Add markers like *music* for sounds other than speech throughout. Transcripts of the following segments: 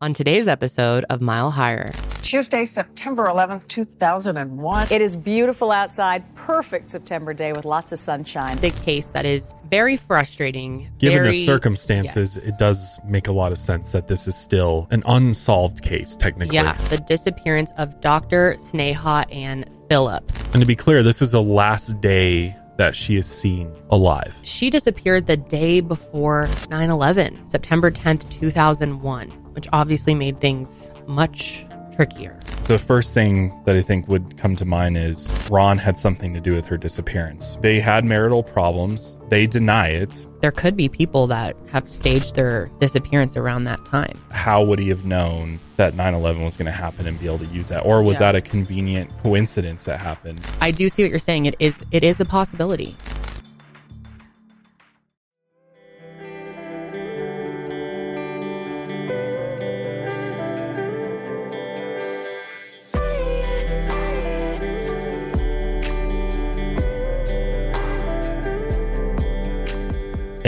on today's episode of Mile Higher. It's Tuesday, September 11th, 2001. It is beautiful outside, perfect September day with lots of sunshine. The case that is very frustrating. Given very- the circumstances, Yes. it does make a lot of sense that this is still an unsolved case, technically. Yeah, the disappearance of Dr. Sneha Anne Philip. And to be clear, this is the last day that she is seen alive. She disappeared the day before 9 11, September 10th, 2001, which obviously made things much trickier. The first thing that I think would come to mind is Ron had something to do with her disappearance. They had marital problems. They deny it. There could be people that have staged their disappearance around that time. How would he have known that 9 11 was going to happen and be able to use that? Or was Yeah. that a convenient coincidence that happened? I do see what you're saying. It is it is a possibility.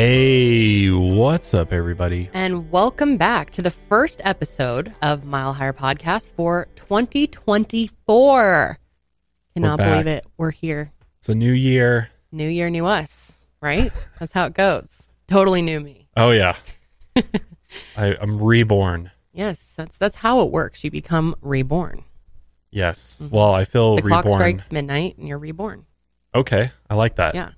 Hey, what's up, everybody? And welcome back to the first episode of Mile Higher Podcast for 2024. Cannot believe it. We're here. It's a new year. New year, new us, right? *laughs* That's how it goes. Totally new me. Oh, yeah. *laughs* I, I'm reborn. Yes, that's that's how it works. You become reborn. Yes. Well, I feel Mm-hmm. The clock strikes midnight and you're reborn. Okay. I like that. Yeah.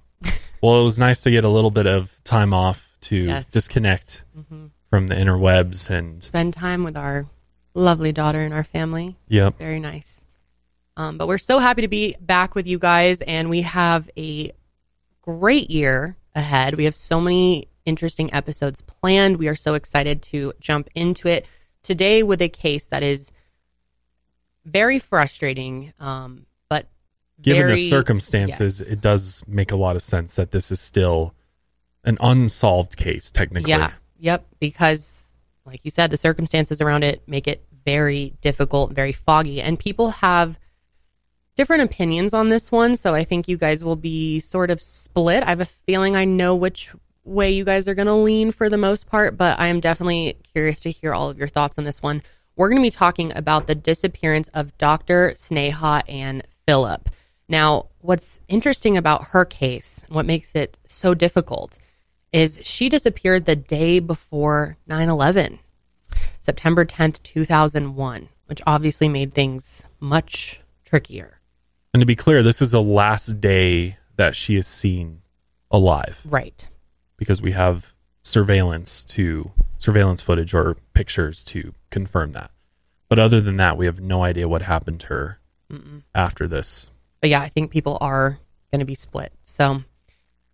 Well, it was nice to get a little bit of time off to Yes. disconnect hmm from the interwebs and Spend time with our lovely daughter and our family. yep. Very nice. Um, but we're so happy to be back with you guys, and we have a great year ahead. We have so many interesting episodes planned. We are so excited to jump into it today with a case that is very frustrating, um, Given very- the circumstances, yes. it does make a lot of sense that this is still an unsolved case, technically. Yeah. Yep. Because, like you said, the circumstances around it make it very difficult, very foggy, and people have different opinions on this one. So I think you guys will be sort of split. I have a feeling I know which way you guys are going to lean for the most part, but I am definitely curious to hear all of your thoughts on this one. We're going to be talking about the disappearance of Dr. Sneha Anne Philip. Now, what's interesting about her case, what makes it so difficult, is she disappeared the day before 9 11, September 10th, 2001, which obviously made things much trickier. And to be clear, this is the last day that she is seen alive Right. because we have surveillance to surveillance footage or pictures to confirm that. But other than that, we have no idea what happened to her Mm-mm. after this. But yeah, I think people are going to be split. So,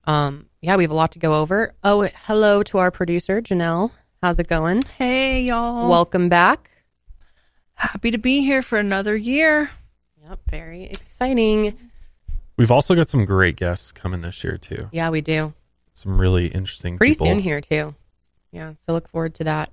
um, yeah, we have a lot to go over. Oh, hello to our producer, Janelle. How's it going? Hey, y'all. Welcome back. happy to be here for another year. Yep, very exciting. We've also got some great guests coming this year too. Yeah, we do. Some really interesting pretty people. soon here too. Yeah, so look forward to that.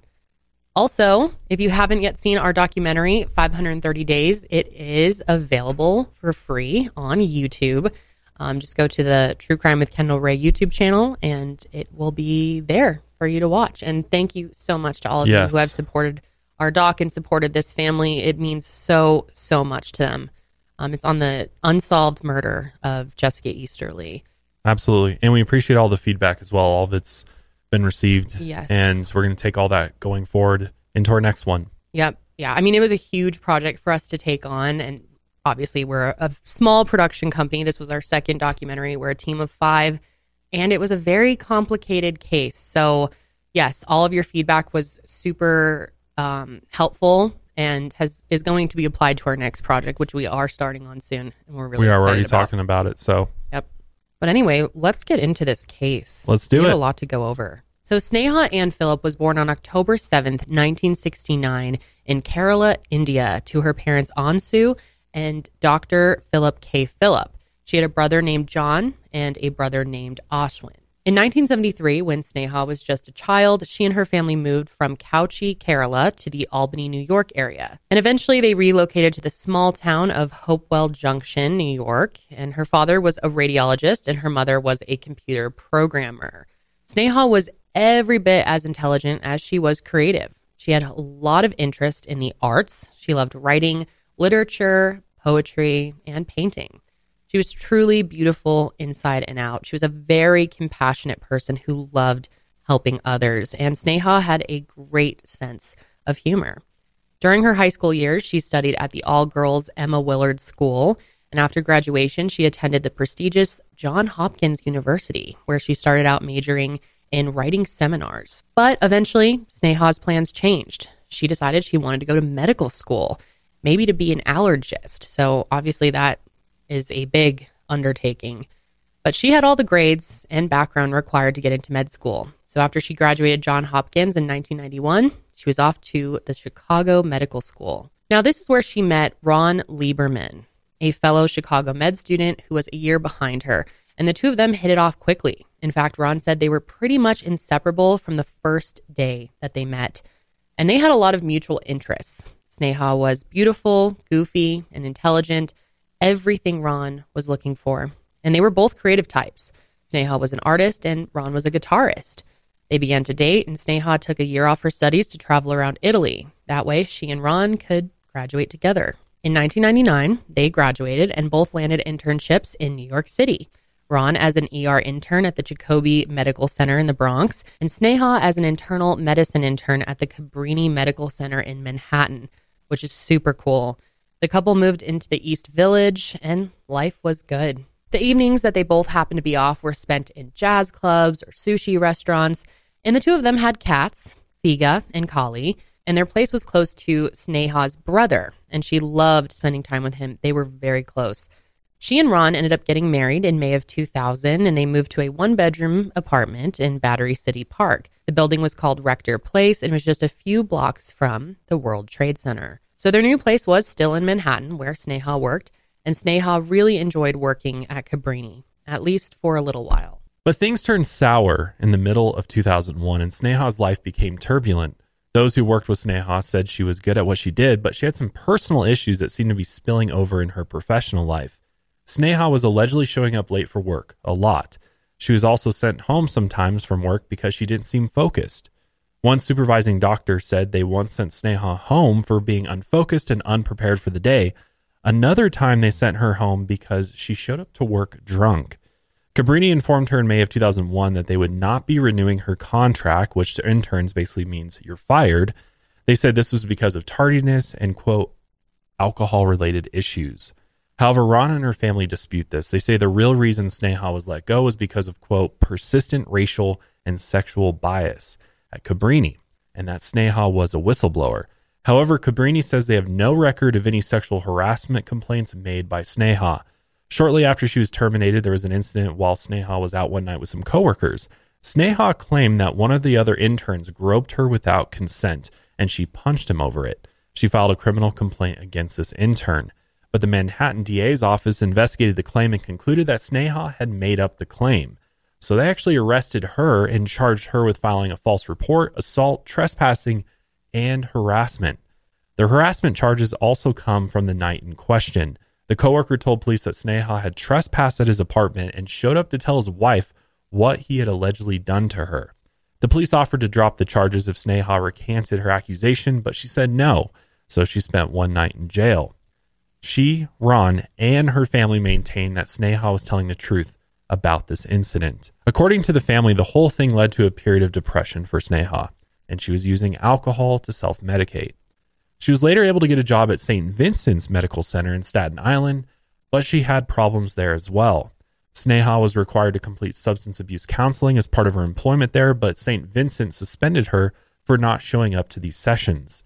Also, if you haven't yet seen our documentary 530 Days, it is available for free on YouTube. Um, just go to the True Crime with Kendall Rae YouTube channel, and it will be there for you to watch. And thank you so much to all of Yes. you who have supported our doc and supported this family. It means so so much to them. Um, it's on the unsolved murder of Jessica Easterly. Absolutely. And we appreciate all the feedback as well. All of it's been received. Yes. And we're going to take all that going forward into our next one. Yep. Yeah. I mean, it was a huge project for us to take on. And obviously, we're a, a small production company. This was our second documentary. We're a team of five. And it was a very complicated case. So, yes, all of your feedback was super um, helpful and has is going to be applied to our next project, which we are starting on soon. And we're really we are already about. talking about it. So Yep. But anyway, let's get into this case. Let's do we have it. a lot to go over. So Sneha Anne Philip was born on October 7th, 1969 in Kerala, India to her parents Ansu and Dr. Philip K. Philip. She had a brother named John and a brother named Ashwin. In 1973, when Sneha was just a child, she and her family moved from Kochi, Kerala to the Albany, New York area. And eventually they relocated to the small town of Hopewell Junction, New York. And her father was a radiologist and her mother was a computer programmer. Sneha was every bit as intelligent as she was creative. She had a lot of interest in the arts. She loved writing, literature, poetry, and painting. She was truly beautiful inside and out. She was a very compassionate person who loved helping others, and Sneha had a great sense of humor. During her high school years, she studied at the all girls Emma Willard School, and after graduation, she attended the prestigious Johns Hopkins University, where she started out majoring in writing seminars. But eventually, Sneha's plans changed. She decided she wanted to go to medical school, maybe to be an allergist. So, obviously, that is a big undertaking. But she had all the grades and background required to get into med school. So after she graduated John Hopkins in 1991, she was off to the Chicago Medical School. Now, this is where she met Ron Lieberman, a fellow Chicago med student who was a year behind her, and the two of them hit it off quickly. In fact, Ron said they were pretty much inseparable from the first day that they met, and they had a lot of mutual interests. Sneha was beautiful, goofy, and intelligent, everything Ron was looking for. And they were both creative types. Sneha was an artist and Ron was a guitarist. They began to date, and Sneha took a year off her studies to travel around Italy. That way, she and Ron could graduate together. In 1999, they graduated and both landed internships in New York City. Ron as an ER intern at the Jacobi Medical Center in the Bronx, and Sneha as an internal medicine intern at the Cabrini Medical Center in Manhattan, which is super cool. The couple moved into the East Village, and life was good. The evenings that they both happened to be off were spent in jazz clubs or sushi restaurants, and the two of them had cats, Figa and Kali, and their place was close to Sneha's brother, and she loved spending time with him. They were very close. She and Ron ended up getting married in May of 2000, and they moved to a one bedroom apartment in Battery City Park. The building was called Rector Place and was just a few blocks from the World Trade Center. So their new place was still in Manhattan, where Sneha worked, and Sneha really enjoyed working at Cabrini, at least for a little while. But things turned sour in the middle of 2001, and Sneha's life became turbulent. Those who worked with Sneha said she was good at what she did, but she had some personal issues that seemed to be spilling over in her professional life. Sneha was allegedly showing up late for work, a lot. She was also sent home sometimes from work because she didn't seem focused. One supervising doctor said they once sent Sneha home for being unfocused and unprepared for the day. Another time they sent her home because she showed up to work drunk. Cabrini informed her in May of 2001 that they would not be renewing her contract, which to interns basically means you're fired. They said this was because of tardiness and, quote, alcohol related issues. However, Ron and her family dispute this. They say the real reason Sneha was let go was because of, quote, persistent racial and sexual bias at Cabrini, and that Sneha was a whistleblower. However, Cabrini says they have no record of any sexual harassment complaints made by Sneha. Shortly after she was terminated, there was an incident while Sneha was out one night with some coworkers. Sneha claimed that one of the other interns groped her without consent and she punched him over it. She filed a criminal complaint against this intern. But the Manhattan DA's office investigated the claim and concluded that Sneha had made up the claim. So they actually arrested her and charged her with filing a false report, assault, trespassing, and harassment. The harassment charges also come from the night in question. The coworker told police that Sneha had trespassed at his apartment and showed up to tell his wife what he had allegedly done to her. The police offered to drop the charges if Sneha recanted her accusation, but she said no, so she spent one night in jail. She, Ron, and her family maintain that Sneha was telling the truth about this incident. According to the family, the whole thing led to a period of depression for Sneha, and she was using alcohol to self medicate. She was later able to get a job at St. Vincent's Medical Center in Staten Island, but she had problems there as well. Sneha was required to complete substance abuse counseling as part of her employment there, but St. Vincent suspended her for not showing up to these sessions.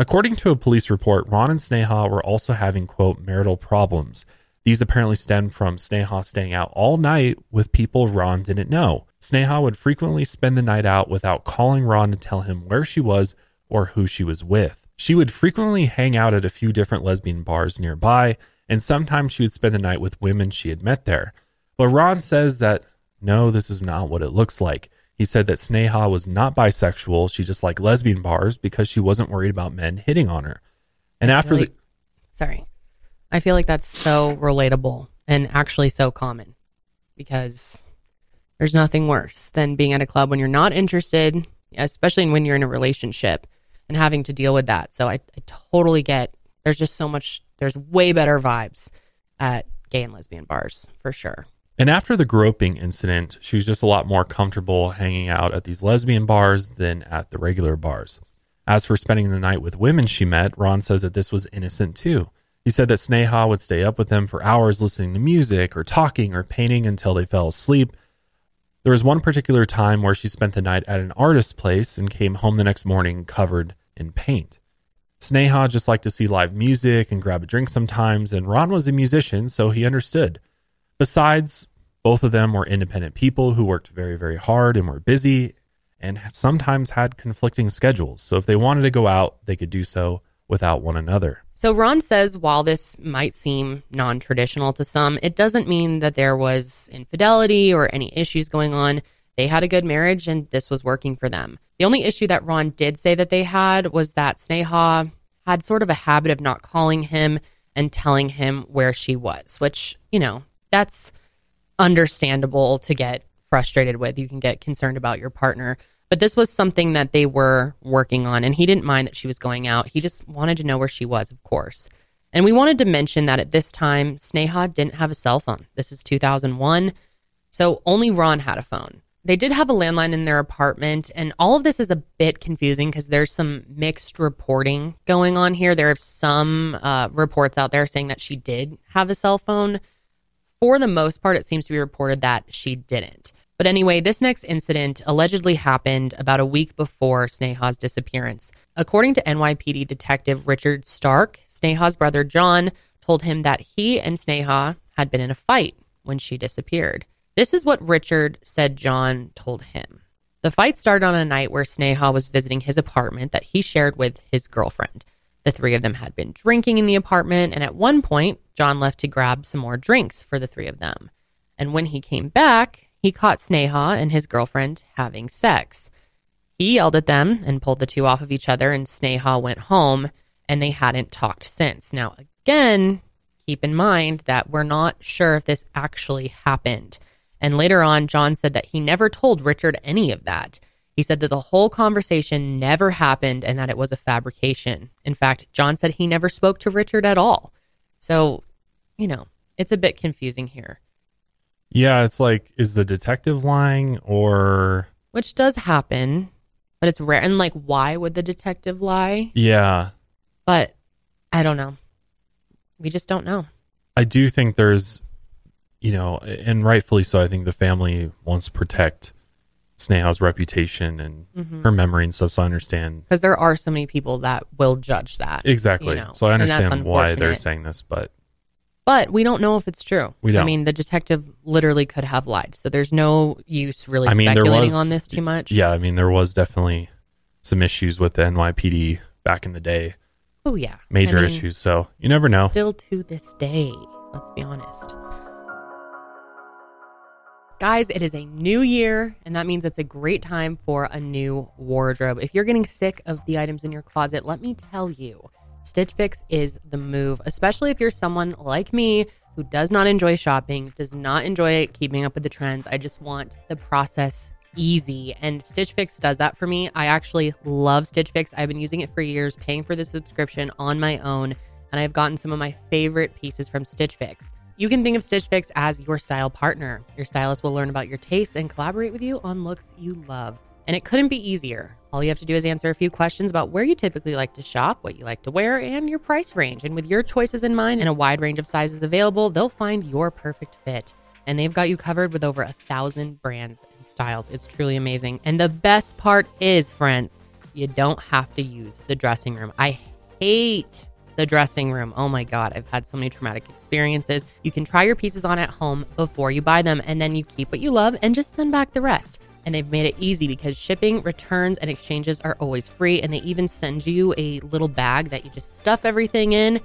According to a police report, Ron and Sneha were also having, quote, marital problems these apparently stemmed from Sneha staying out all night with people Ron didn't know. Sneha would frequently spend the night out without calling Ron to tell him where she was or who she was with. She would frequently hang out at a few different lesbian bars nearby, and sometimes she would spend the night with women she had met there. But Ron says that no, this is not what it looks like. He said that Sneha was not bisexual, she just liked lesbian bars because she wasn't worried about men hitting on her. And after Really? the Sorry. I feel like that's so relatable and actually so common because there's nothing worse than being at a club when you're not interested, especially when you're in a relationship, and having to deal with that. So I, I totally get there's just so much, there's way better vibes at gay and lesbian bars for sure. And after the groping incident, she was just a lot more comfortable hanging out at these lesbian bars than at the regular bars. As for spending the night with women she met, Ron says that this was innocent too. He said that Sneha would stay up with them for hours listening to music or talking or painting until they fell asleep. There was one particular time where she spent the night at an artist's place and came home the next morning covered in paint. Sneha just liked to see live music and grab a drink sometimes, and Ron was a musician, so he understood. Besides, both of them were independent people who worked very, very hard and were busy and sometimes had conflicting schedules. So if they wanted to go out, they could do so without one another. So Ron says while this might seem non traditional to some, it doesn't mean that there was infidelity or any issues going on. They had a good marriage and this was working for them. The only issue that Ron did say that they had was that Sneha had sort of a habit of not calling him and telling him where she was, which, you know, that's understandable to get frustrated with. You can get concerned about your partner. But this was something that they were working on, and he didn't mind that she was going out. He just wanted to know where she was, of course. And we wanted to mention that at this time, Sneha didn't have a cell phone. This is 2001. So only Ron had a phone. They did have a landline in their apartment, and all of this is a bit confusing because there's some mixed reporting going on here. There are some uh, reports out there saying that she did have a cell phone. For the most part, it seems to be reported that she didn't. But anyway, this next incident allegedly happened about a week before Sneha's disappearance. According to NYPD detective Richard Stark, Sneha's brother John told him that he and Sneha had been in a fight when she disappeared. This is what Richard said John told him. The fight started on a night where Sneha was visiting his apartment that he shared with his girlfriend. The three of them had been drinking in the apartment, and at one point, John left to grab some more drinks for the three of them. And when he came back, he caught Sneha and his girlfriend having sex. He yelled at them and pulled the two off of each other, and Sneha went home, and they hadn't talked since. Now, again, keep in mind that we're not sure if this actually happened. And later on, John said that he never told Richard any of that. He said that the whole conversation never happened and that it was a fabrication. In fact, John said he never spoke to Richard at all. So, you know, it's a bit confusing here. Yeah, it's like, is the detective lying or. Which does happen, but it's rare. And like, why would the detective lie? Yeah. But I don't know. We just don't know. I do think there's, you know, and rightfully so, I think the family wants to protect Sneha's reputation and Mhm. her memory and stuff. So I understand. Because there are so many people that will judge that. Exactly. you know, so I understand why they're saying this, but But we don't know if it's true. We I don't. I mean, the detective literally could have lied. So there's no use really I mean, speculating was- on this too much. yeah, I mean, there was definitely some issues with the NYPD back in the day, Oh, yeah. major I mean, issues. So you never know. Still to this day. Let's be honest. Guys, it is a new year, and that means it's a great time for a new wardrobe. If you're getting sick of the items in your closet, let me tell you, Stitch Fix is the move, especially if you're someone like me who does not enjoy shopping, does not enjoy keeping up with the trends. I just want the process easy, and Stitch Fix does that for me. I actually love Stitch Fix. I've been using it for years, paying for the subscription on my own, and I've gotten some of my favorite pieces from Stitch Fix. You can think of Stitch Fix as your style partner. Your stylist will learn about your tastes and collaborate with you on looks you love. And it couldn't be easier. All you have to do is answer a few questions about where you typically like to shop, what you like to wear, and your price range. And with your choices in mind and a wide range of sizes available, they'll find your perfect fit. And they've got you covered with over a thousand brands and styles. It's truly amazing. And the best part is, friends, you don't have to use the dressing room. I hate the dressing room. Oh my God, I've had so many traumatic experiences. You can try your pieces on at home before you buy them, and then you keep what you love and just send back the rest. And they've made it easy because shipping, returns, and exchanges are always free. And they even send you a little bag that you just stuff everything in,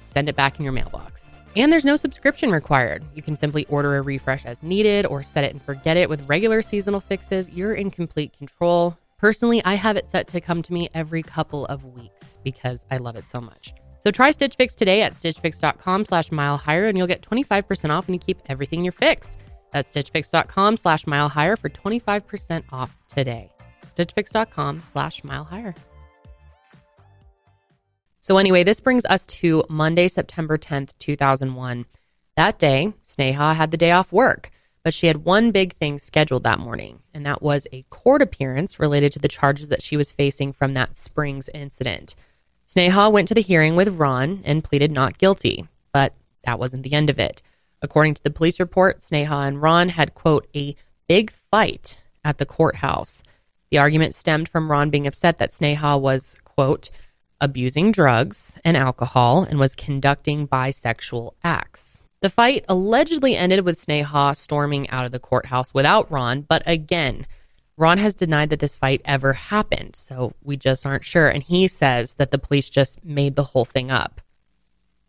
send it back in your mailbox. And there's no subscription required. You can simply order a refresh as needed or set it and forget it with regular seasonal fixes. You're in complete control. Personally, I have it set to come to me every couple of weeks because I love it so much. So try Stitch Fix today at stitchfix.com slash mile higher and you'll get 25% off when you keep everything in your fix. That's stitchfix.com slash mile higher for 25% off today. stitchfix.com slash mile higher. So, anyway, this brings us to Monday, September 10th, 2001. That day, Sneha had the day off work, but she had one big thing scheduled that morning, and that was a court appearance related to the charges that she was facing from that Springs incident. Sneha went to the hearing with Ron and pleaded not guilty, but that wasn't the end of it. According to the police report, Sneha and Ron had, quote, a big fight at the courthouse. The argument stemmed from Ron being upset that Sneha was, quote, abusing drugs and alcohol and was conducting bisexual acts. The fight allegedly ended with Sneha storming out of the courthouse without Ron, but again, Ron has denied that this fight ever happened, so we just aren't sure. And he says that the police just made the whole thing up.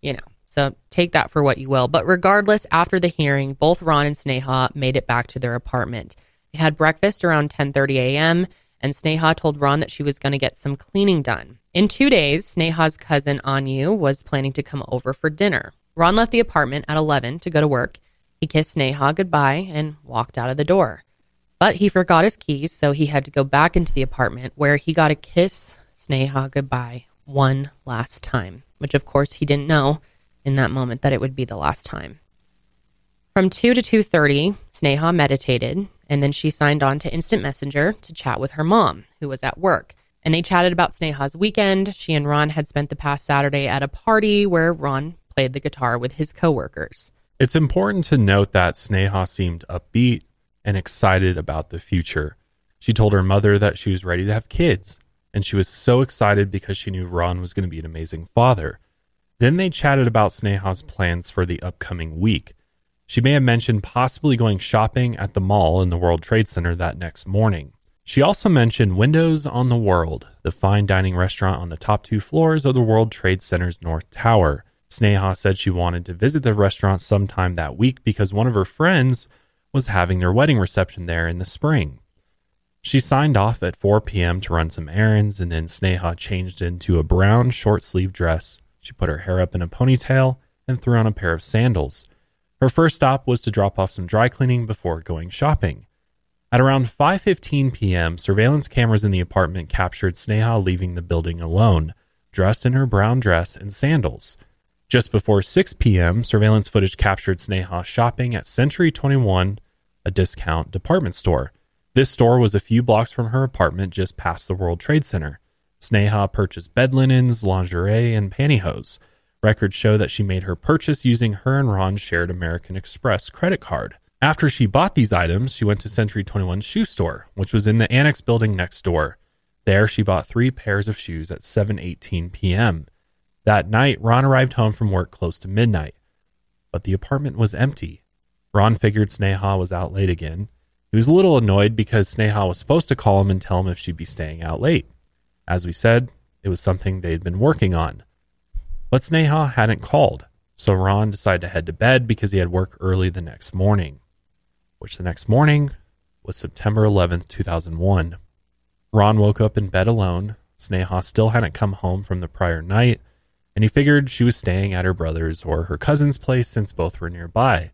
You know, so take that for what you will. But regardless, after the hearing, both Ron and Sneha made it back to their apartment. They had breakfast around 10:30 a.m. and Sneha told Ron that she was going to get some cleaning done. In 2 days, Sneha's cousin Anu was planning to come over for dinner. Ron left the apartment at 11 to go to work. He kissed Sneha goodbye and walked out of the door. But he forgot his keys, so he had to go back into the apartment where he got to kiss Sneha goodbye one last time, which of course he didn't know in that moment that it would be the last time. From 2 to 2:30, Sneha meditated and then she signed on to Instant Messenger to chat with her mom, who was at work. And they chatted about Sneha's weekend. She and Ron had spent the past Saturday at a party where Ron played the guitar with his coworkers. It's important to note that Sneha seemed upbeat and excited about the future. She told her mother that she was ready to have kids, and she was so excited because she knew Ron was going to be an amazing father. Then they chatted about Sneha's plans for the upcoming week. She may have mentioned possibly going shopping at the mall in the World Trade Center that next morning. She also mentioned Windows on the World, the fine dining restaurant on the top two floors of the World Trade Center's North Tower. Sneha said she wanted to visit the restaurant sometime that week because one of her friends was having their wedding reception there in the spring. She signed off at 4 p.m. to run some errands, and then Sneha changed into a brown short sleeve dress. She put her hair up in a ponytail and threw on a pair of sandals. Her first stop was to drop off some dry cleaning before going shopping. At around 5:15 p.m., surveillance cameras in the apartment captured Sneha leaving the building alone, dressed in her brown dress and sandals. Just before 6 p.m., surveillance footage captured Sneha shopping at Century 21, a discount department store. This store was a few blocks from her apartment just past the World Trade Center. Sneha purchased bed linens, lingerie, and pantyhose. Records show that she made her purchase using her and Ron's shared American Express credit card. After she bought these items, she went to Century 21's shoe store, which was in the annex building next door. There, she bought three pairs of shoes at 7:18 p.m. That night, Ron arrived home from work close to midnight, but the apartment was empty. Ron figured Sneha was out late again. He was a little annoyed because Sneha was supposed to call him and tell him if she'd be staying out late. As we said, it was something they'd been working on. But Sneha hadn't called, so Ron decided to head to bed because he had work early the next morning, which the next morning was September 11th, 2001. Ron woke up in bed alone. Sneha still hadn't come home from the prior night, and he figured she was staying at her brother's or her cousin's place since both were nearby.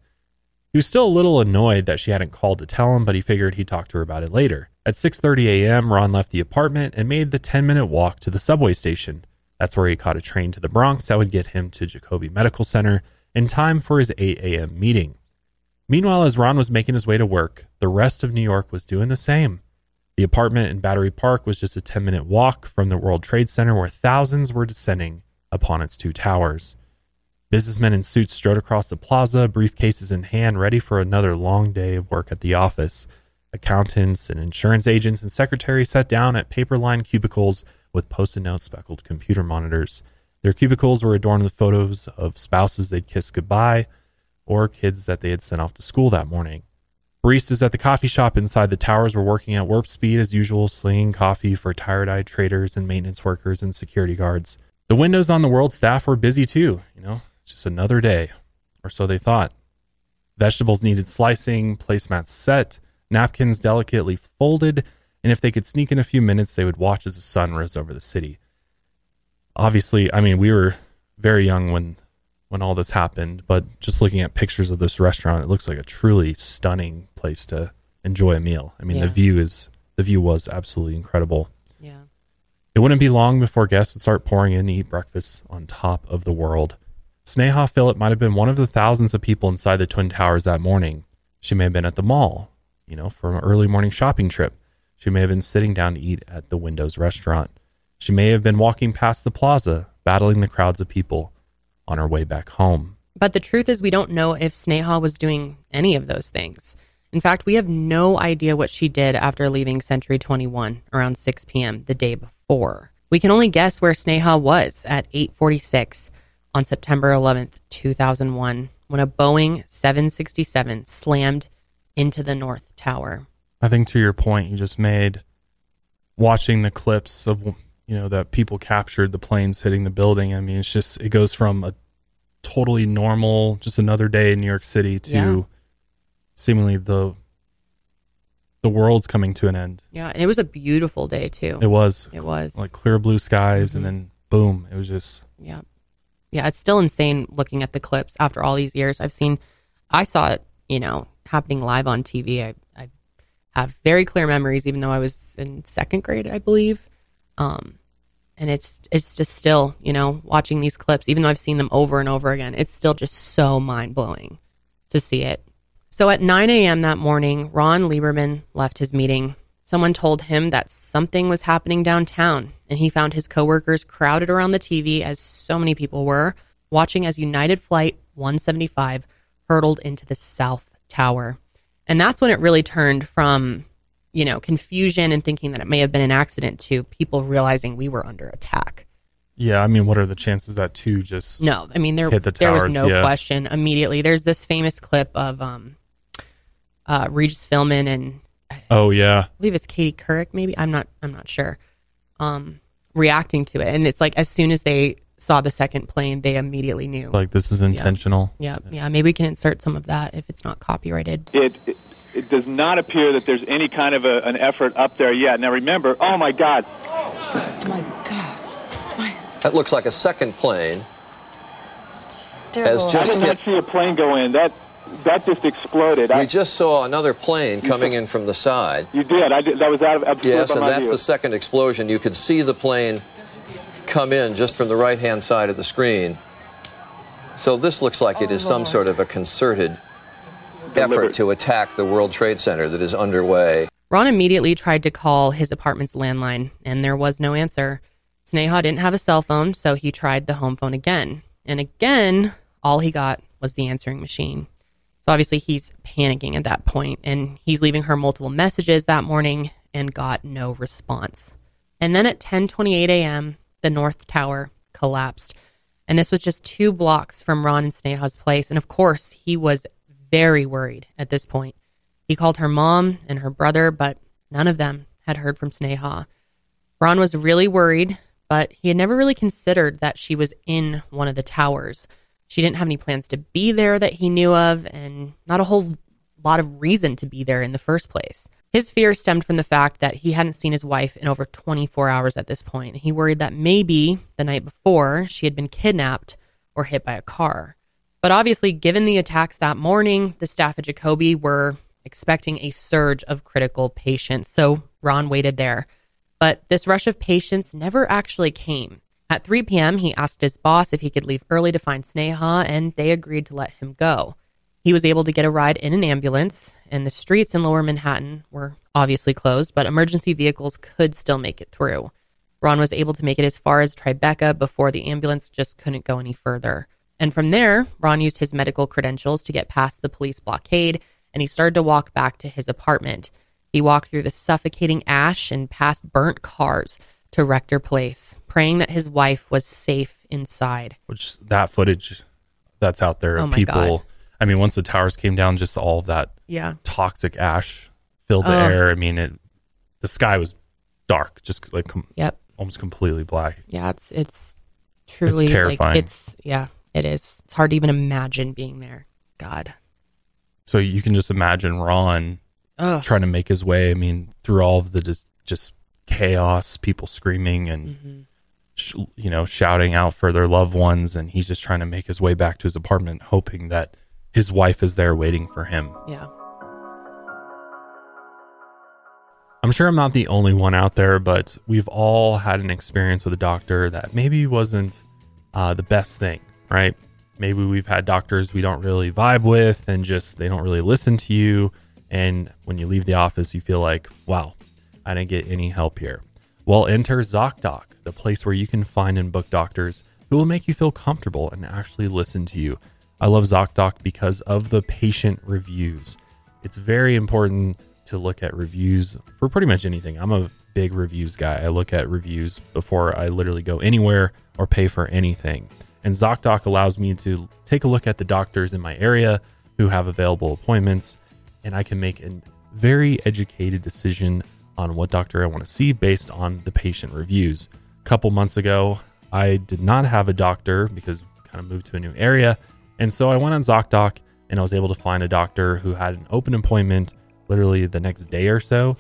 He was still a little annoyed that she hadn't called to tell him, but he figured he'd talk to her about it later. At 6:30 a.m., Ron left the apartment and made the 10-minute walk to the subway station. That's where he caught a train to the Bronx that would get him to Jacobi Medical Center in time for his 8 a.m. meeting. Meanwhile, as Ron was making his way to work, the rest of New York was doing the same. The apartment in Battery Park was just a 10 minute walk from the World Trade Center where thousands were descending upon its two towers. Businessmen in suits strode across the plaza, briefcases in hand, ready for another long day of work at the office. Accountants and insurance agents and secretaries sat down at paper lined cubicles with post it note speckled computer monitors. Their cubicles were adorned with photos of spouses they'd kissed goodbye or kids that they had sent off to school that morning. Baristas at the coffee shop inside the towers were working at warp speed as usual, slinging coffee for tired eyed traders and maintenance workers and security guards. The windows on the world staff were busy too, you know, just another day, or so they thought. Vegetables needed slicing, placemats set, napkins delicately folded, and if they could sneak in a few minutes, they would watch as the sun rose over the city. Obviously, I mean, we were very young when when all this happened, but just looking at pictures of this restaurant, it looks like a truly stunning place to enjoy a meal. I mean, Yeah. the view is the view was absolutely incredible. Yeah. It wouldn't be long before guests would start pouring in to eat breakfast on top of the world. Sneha Philip might have been one of the thousands of people inside the Twin Towers that morning. She may have been at the mall, you know, for an early morning shopping trip. She may have been sitting down to eat at the Windows restaurant. She may have been walking past the plaza, battling the crowds of people on her way back home. But the truth is, we don't know if Sneha was doing any of those things. In fact, we have no idea what she did after leaving Century 21 around 6 p.m. the day before. We can only guess where Sneha was at 846 on September 11th, 2001, when a Boeing 767 slammed into the North Tower. I think to your point you just made, watching the clips of you know that people captured the planes hitting the building. I mean, it's just it goes from a totally normal, just another day in New York City to Yeah. seemingly the the world's coming to an end. Yeah, and it was a beautiful day too. It was It was. like clear blue skies, Mhm. and then boom, it was just Yeah. Yeah, it's still insane looking at the clips after all these years. I've seen I saw it, you know, happening live on TV. I I have very clear memories even though I was in second grade, I believe. Um and it's it's just still, you know, watching these clips even though I've seen them over and over again, it's still just so mind-blowing to see it. So at 9 a.m. that morning, Ron Lieberman left his meeting. Someone told him that something was happening downtown, and he found his coworkers crowded around the TV, as so many people were, watching as United Flight 175 hurtled into the South Tower. And that's when it really turned from, you know, confusion and thinking that it may have been an accident to people realizing we were under attack. yeah. I mean, what are the chances that two just No, I mean there the there was no yeah. question immediately. There's this famous clip of um uh Regis Philbin and oh yeah, I believe it's Katie Couric, maybe. I'm not I'm not sure. Um reacting to it. And it's like as soon as they saw the second plane, they immediately knew. like this is intentional. yeah, yeah. Maybe we can insert some of that if it's not copyrighted. it, it it does not appear that there's any kind of a, an effort up there yet. Now remember, oh my God, Oh My God. That looks like a second plane. Dear Has Lord. I just did hit. not see a plane go in. That that just exploded. We I, just saw another plane coming in from the side. you did. I did. That was out of absolutely Yes, and that's view. the second explosion. You could see the plane come in just from the right hand side of the screen. So this looks like it is oh, some sort of a concerted effort to attack the World Trade Center that is underway. Ron immediately tried to call his apartment's landline, and there was no answer. Sneha didn't have a cell phone, so he tried the home phone again. And again, all he got was the answering machine. So obviously he's panicking at that point, and he's leaving her multiple messages that morning and got no response. And then at 10:28 a.m., the North Tower collapsed. And this was just two blocks from Ron and Sneha's place. And of course, he was very worried at this point. He called her mom and her brother, but none of them had heard from Sneha. Ron was really worried, but he had never really considered that she was in one of the towers. She didn't have any plans to be there that he knew of, and not a whole lot of reason to be there in the first place. His fear stemmed from the fact that he hadn't seen his wife in over 24 hours at this point. He worried that maybe the night before she had been kidnapped or hit by a car. But obviously, given the attacks that morning, the staff at Jacobi were expecting a surge of critical patients. So Ron waited there. But this rush of patients never actually came. At 3 p.m., he asked his boss if he could leave early to find Sneha, and they agreed to let him go. He was able to get a ride in an ambulance, and the streets in lower Manhattan were obviously closed, but emergency vehicles could still make it through. Ron was able to make it as far as Tribeca before the ambulance just couldn't go any further. And from there, Ron used his medical credentials to get past the police blockade, and he started to walk back to his apartment. He walked through the suffocating ash and past burnt cars to Rector Place, praying that his wife was safe inside. which that footage that's out there Oh of my people God. i mean once the towers came down just all of that Yeah. toxic ash filled the Oh. air i mean it the sky was dark just like com- Yep. almost completely black Yeah, it's it's truly terrifying. like it's yeah, it is. It's hard to even imagine being there. God. so you can just imagine ron Ugh. trying to make his way i mean through all of the just, just chaos people screaming and Mm-hmm. sh- you know shouting out for their loved ones and he's just trying to make his way back to his apartment hoping that his wife is there waiting for him Yeah. I'm sure I'm not the only one out there, but we've all had an experience with a doctor that maybe wasn't uh, the best thing, right? Maybe we've had doctors we don't really vibe with and just they don't really listen to you. And when you leave the office, you feel like, wow, I didn't get any help here. Well, enter ZocDoc, the place where you can find and book doctors who will make you feel comfortable and actually listen to you. I love ZocDoc because of the patient reviews. It's very important to look at reviews for pretty much anything. I'm a big reviews guy. I look at reviews before I literally go anywhere or pay for anything. And ZocDoc allows me to take a look at the doctors in my area who have available appointments, and I can make a very educated decision on what doctor I want to see based on the patient reviews. A couple months ago, I did not have a doctor because I kind of moved to a new area. And so I went on ZocDoc and I was able to find a doctor who had an open appointment literally the next day or so.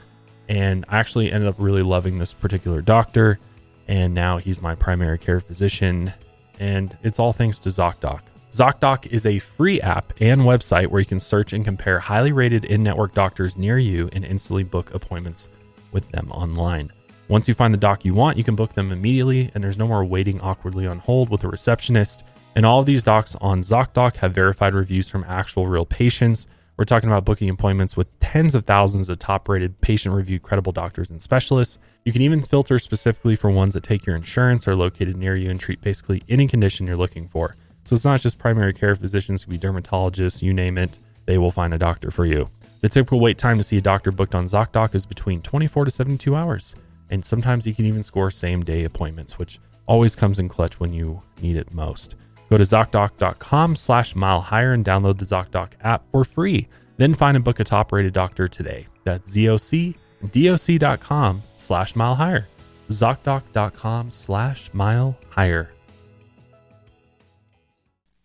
And I actually ended up really loving this particular doctor. And now he's my primary care physician. And it's all thanks to ZocDoc. ZocDoc is a free app and website where you can search and compare highly rated in network doctors near you and instantly book appointments with them online. Once you find the doc you want, you can book them immediately, and there's no more waiting awkwardly on hold with a receptionist. And all of these docs on ZocDoc have verified reviews from actual real patients. We're talking about booking appointments with tens of thousands of top rated patient reviewed credible doctors and specialists. You can even filter specifically for ones that take your insurance, are located near you, and treat basically any condition you're looking for. So it's not just primary care physicians, it could be dermatologists, you name it, they will find a doctor for you. The typical wait time to see a doctor booked on ZocDoc is between 24 to 72 hours. And sometimes you can even score same day appointments, which always comes in clutch when you need it most. Go to ZocDoc.com slash mile higher and download the ZocDoc app for free. Then find and book a top rated doctor today. That's ZocDoc.com slash mile higher. ZocDoc.com slash mile higher.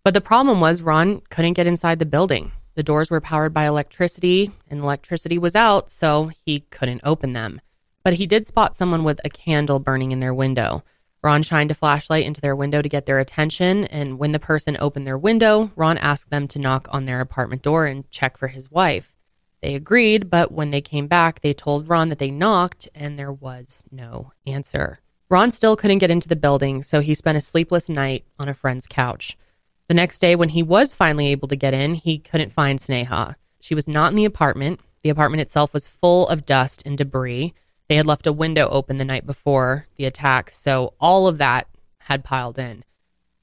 But the problem was Ron couldn't get inside the building. The doors were powered by electricity, and electricity was out, so he couldn't open them. But he did spot someone with a candle burning in their window. Ron shined a flashlight into their window to get their attention, and when the person opened their window, Ron asked them to knock on their apartment door and check for his wife. They agreed, but when they came back, they told Ron that they knocked and there was no answer. Ron still couldn't get into the building, so he spent a sleepless night on a friend's couch. The next day, when he was finally able to get in, he couldn't find Sneha. She was not in the apartment. The apartment itself was full of dust and debris. They had left a window open the night before the attack, so all of that had piled in.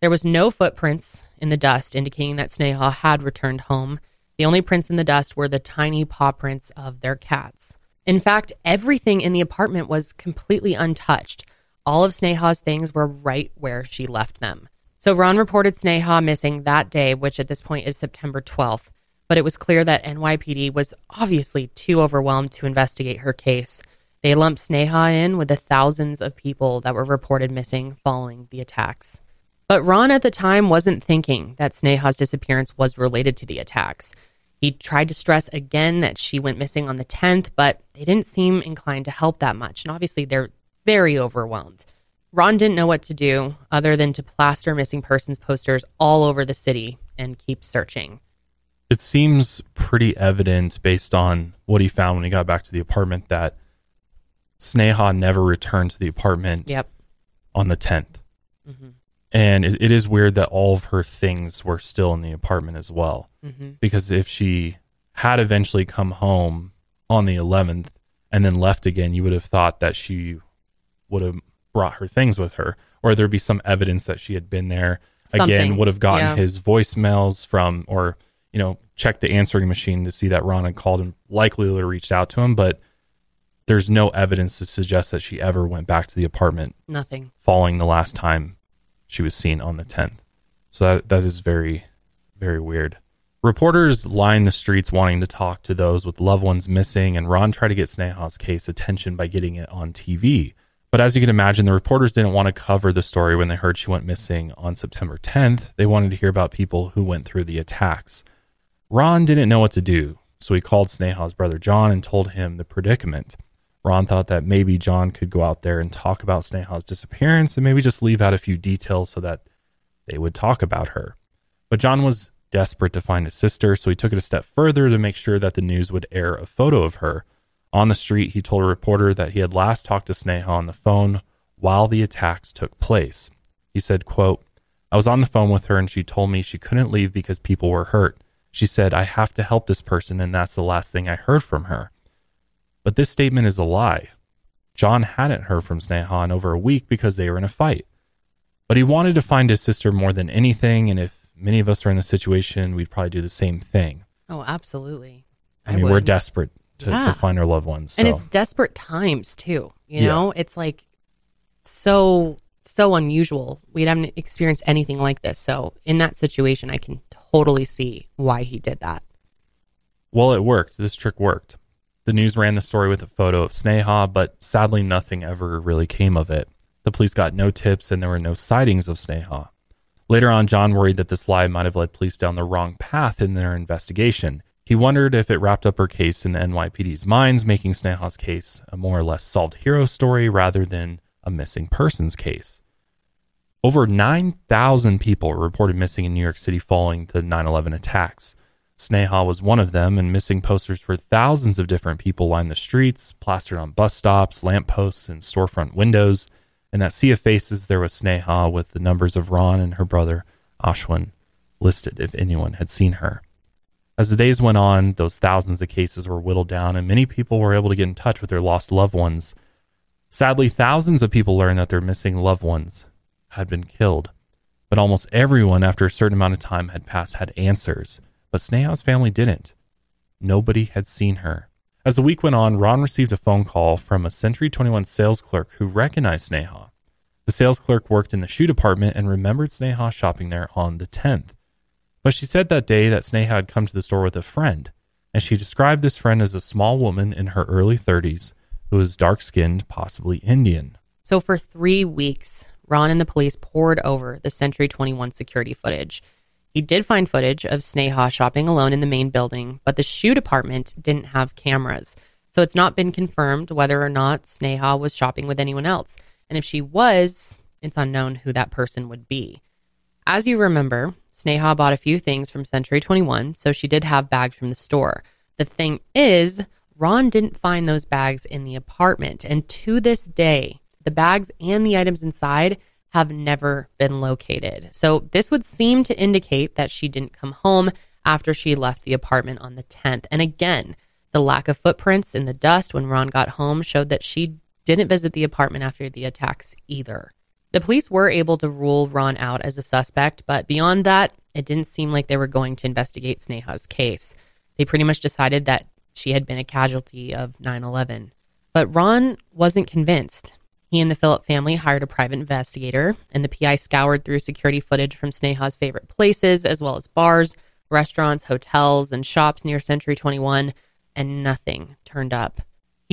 There was no footprints in the dust indicating that Sneha had returned home. The only prints in the dust were the tiny paw prints of their cats. In fact, everything in the apartment was completely untouched. All of Sneha's things were right where she left them. So Ron reported Sneha missing that day, which at this point is September 12th. But it was clear that NYPD was obviously too overwhelmed to investigate her case. They lumped Sneha in with the thousands of people that were reported missing following the attacks. But Ron at the time wasn't thinking that Sneha's disappearance was related to the attacks. He tried to stress again that she went missing on the 10th, but they didn't seem inclined to help that much. And obviously, they're very overwhelmed. Ron didn't know what to do other than to plaster missing persons posters all over the city and keep searching. It seems pretty evident based on what he found when he got back to the apartment that Sneha never returned to the apartment Yep. on the 10th. hmm And it, it is weird that all of her things were still in the apartment as well. hmm Because if she had eventually come home on the 11th and then left again, you would have thought that she would have brought her things with her, or there'd be some evidence that she had been there. Again, would have gotten yeah. his voicemails from, or, you know, checked the answering machine to see that Ron had called and likely would have reached out to him. But there's no evidence to suggest that she ever went back to the apartment Nothing. following the last time she was seen on the 10th. So that that is very very weird. Reporters line the streets wanting to talk to those with loved ones missing and Ron tried to get Sneha's case attention by getting it on TV. But as you can imagine, the reporters didn't want to cover the story when they heard she went missing on September 10th. They wanted to hear about people who went through the attacks. Ron didn't know what to do, so he called Sneha's brother John and told him the predicament. Ron thought that maybe John could go out there and talk about Sneha's disappearance and maybe just leave out a few details so that they would talk about her. But John was desperate to find his sister, so he took it a step further to make sure that the news would air a photo of her. On the street, he told a reporter that he had last talked to Sneha on the phone while the attacks took place. He said, quote, I was on the phone with her and she told me she couldn't leave because people were hurt. She said, I have to help this person, and that's the last thing I heard from her. But this statement is a lie. John hadn't heard from Sneha in over a week because they were in a fight. But he wanted to find his sister more than anything, and if many of us are in the situation, we'd probably do the same thing. Oh, absolutely. I, mean, we're desperate to, Yeah. to find our loved ones. And it's desperate times too. You Yeah. know, it's like so so unusual. We haven't experienced anything like this. So in that situation, I can totally see why he did that. Well, it worked. This trick worked. The news ran the story with a photo of Sneha, but sadly, nothing ever really came of it. The police got no tips and there were no sightings of Sneha. Later on, John worried that this lie might have led police down the wrong path in their investigation. He wondered if it wrapped up her case in the NYPD's minds, making Sneha's case a more or less solved hero story rather than a missing persons case. Over 9,000 people were reported missing in New York City following the 9 11 attacks. Sneha was one of them, and missing posters for thousands of different people lined the streets, plastered on bus stops, lampposts, and storefront windows. In that sea of faces, there was Sneha with the numbers of Ron and her brother, Ashwin, listed if anyone had seen her. As the days went on, those thousands of cases were whittled down, and many people were able to get in touch with their lost loved ones. Sadly, thousands of people learned that their missing loved ones had been killed. But almost everyone, after a certain amount of time had passed, had answers. But Sneha's family didn't. Nobody had seen her. As the week went on, Ron received a phone call from a Century 21 sales clerk who recognized Sneha. The sales clerk worked in the shoe department and remembered Sneha shopping there on the 10th. But she said that day that Sneha had come to the store with a friend, and she described this friend as a small woman in her early 30s who was dark skinned, possibly Indian. So for three weeks, Ron and the police poured over the Century 21 security footage. He did find footage of Sneha shopping alone in the main building, but the shoe department didn't have cameras. So it's not been confirmed whether or not Sneha was shopping with anyone else. And if she was, it's unknown who that person would be. As you remember, Sneha bought a few things from Century 21, so she did have bags from the store. The thing is, Ron didn't find those bags in the apartment, and to this day, the bags and the items inside have never been located. So this would seem to indicate that she didn't come home after she left the apartment on the 10th. And again, the lack of footprints in the dust when Ron got home showed that she didn't visit the apartment after the attacks either. The police were able to rule Ron out as a suspect, but beyond that, it didn't seem like they were going to investigate Sneha's case. They pretty much decided that she had been a casualty of 9 11. But Ron wasn't convinced. He and the Philip family hired a private investigator, and the PI scoured through security footage from Sneha's favorite places, as well as bars, restaurants, hotels, and shops near Century 21, and nothing turned up.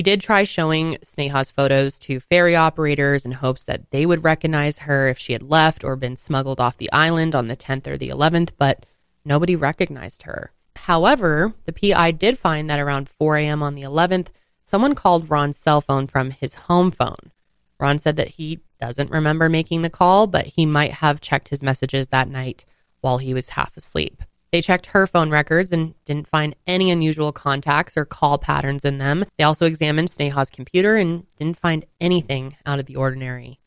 He did try showing Sneha's photos to ferry operators in hopes that they would recognize her if she had left or been smuggled off the island on the 10th or the 11th, but nobody recognized her. However, the PI did find that around 4 a.m. on the 11th, someone called Ron's cell phone from his home phone. Ron said that he doesn't remember making the call, but he might have checked his messages that night while he was half asleep. They checked her phone records and didn't find any unusual contacts or call patterns in them. They also examined Sneha's computer and didn't find anything out of the ordinary.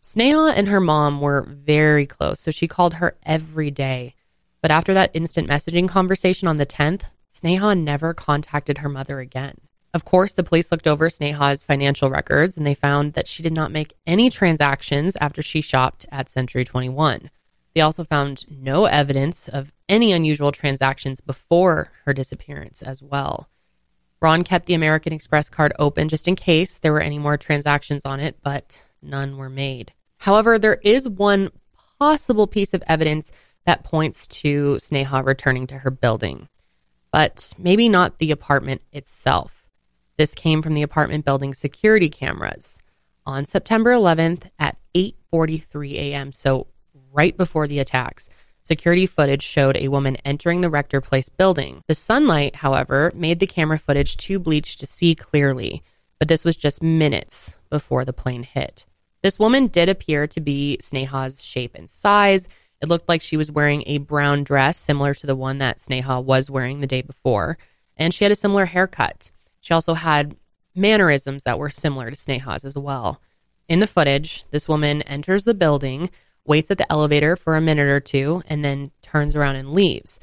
Sneha and her mom were very close, so she called her every day. But after that instant messaging conversation on the 10th, Sneha never contacted her mother again. Of course, the police looked over Sneha's financial records and they found that she did not make any transactions after she shopped at Century 21. They also found no evidence of any unusual transactions before her disappearance as well. Ron kept the American Express card open just in case there were any more transactions on it, but none were made. However, there is one possible piece of evidence that points to Sneha returning to her building, but maybe not the apartment itself. This came from the apartment building security cameras on September 11th at 8:43 a.m. So right before the attacks. Security footage showed a woman entering the Rector Place building. The sunlight, however, made the camera footage too bleached to see clearly, but this was just minutes before the plane hit. This woman did appear to be Sneha's shape and size. It looked like she was wearing a brown dress similar to the one that Sneha was wearing the day before, and she had a similar haircut. She also had mannerisms that were similar to Sneha's as well. In the footage, this woman enters the building, waits at the elevator for a minute or two, and then turns around and leaves.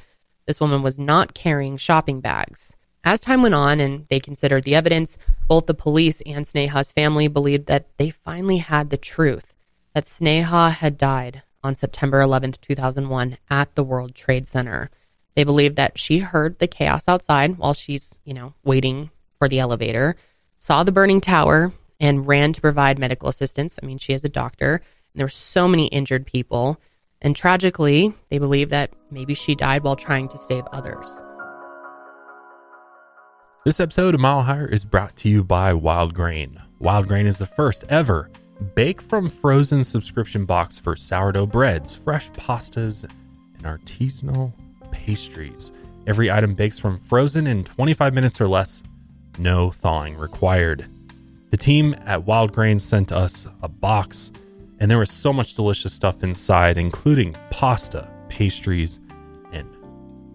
This woman was not carrying shopping bags. As time went on and they considered the evidence, both the police and Sneha's family believed that they finally had the truth that Sneha had died on September 11th, 2001, at the World Trade Center. They believed that she heard the chaos outside while she's, you know, waiting for the elevator, saw the burning tower, and ran to provide medical assistance. I mean, she is a doctor, there were so many injured people. And tragically, they believe that maybe she died while trying to save others. This episode of Mile Higher is brought to you by Wild Grain. Wild Grain is the first ever bake from frozen subscription box for sourdough breads, fresh pastas, and artisanal pastries. Every item bakes from frozen in 25 minutes or less, no thawing required. The team at Wild Grain sent us a box, and there was so much delicious stuff inside, including pasta, pastries, and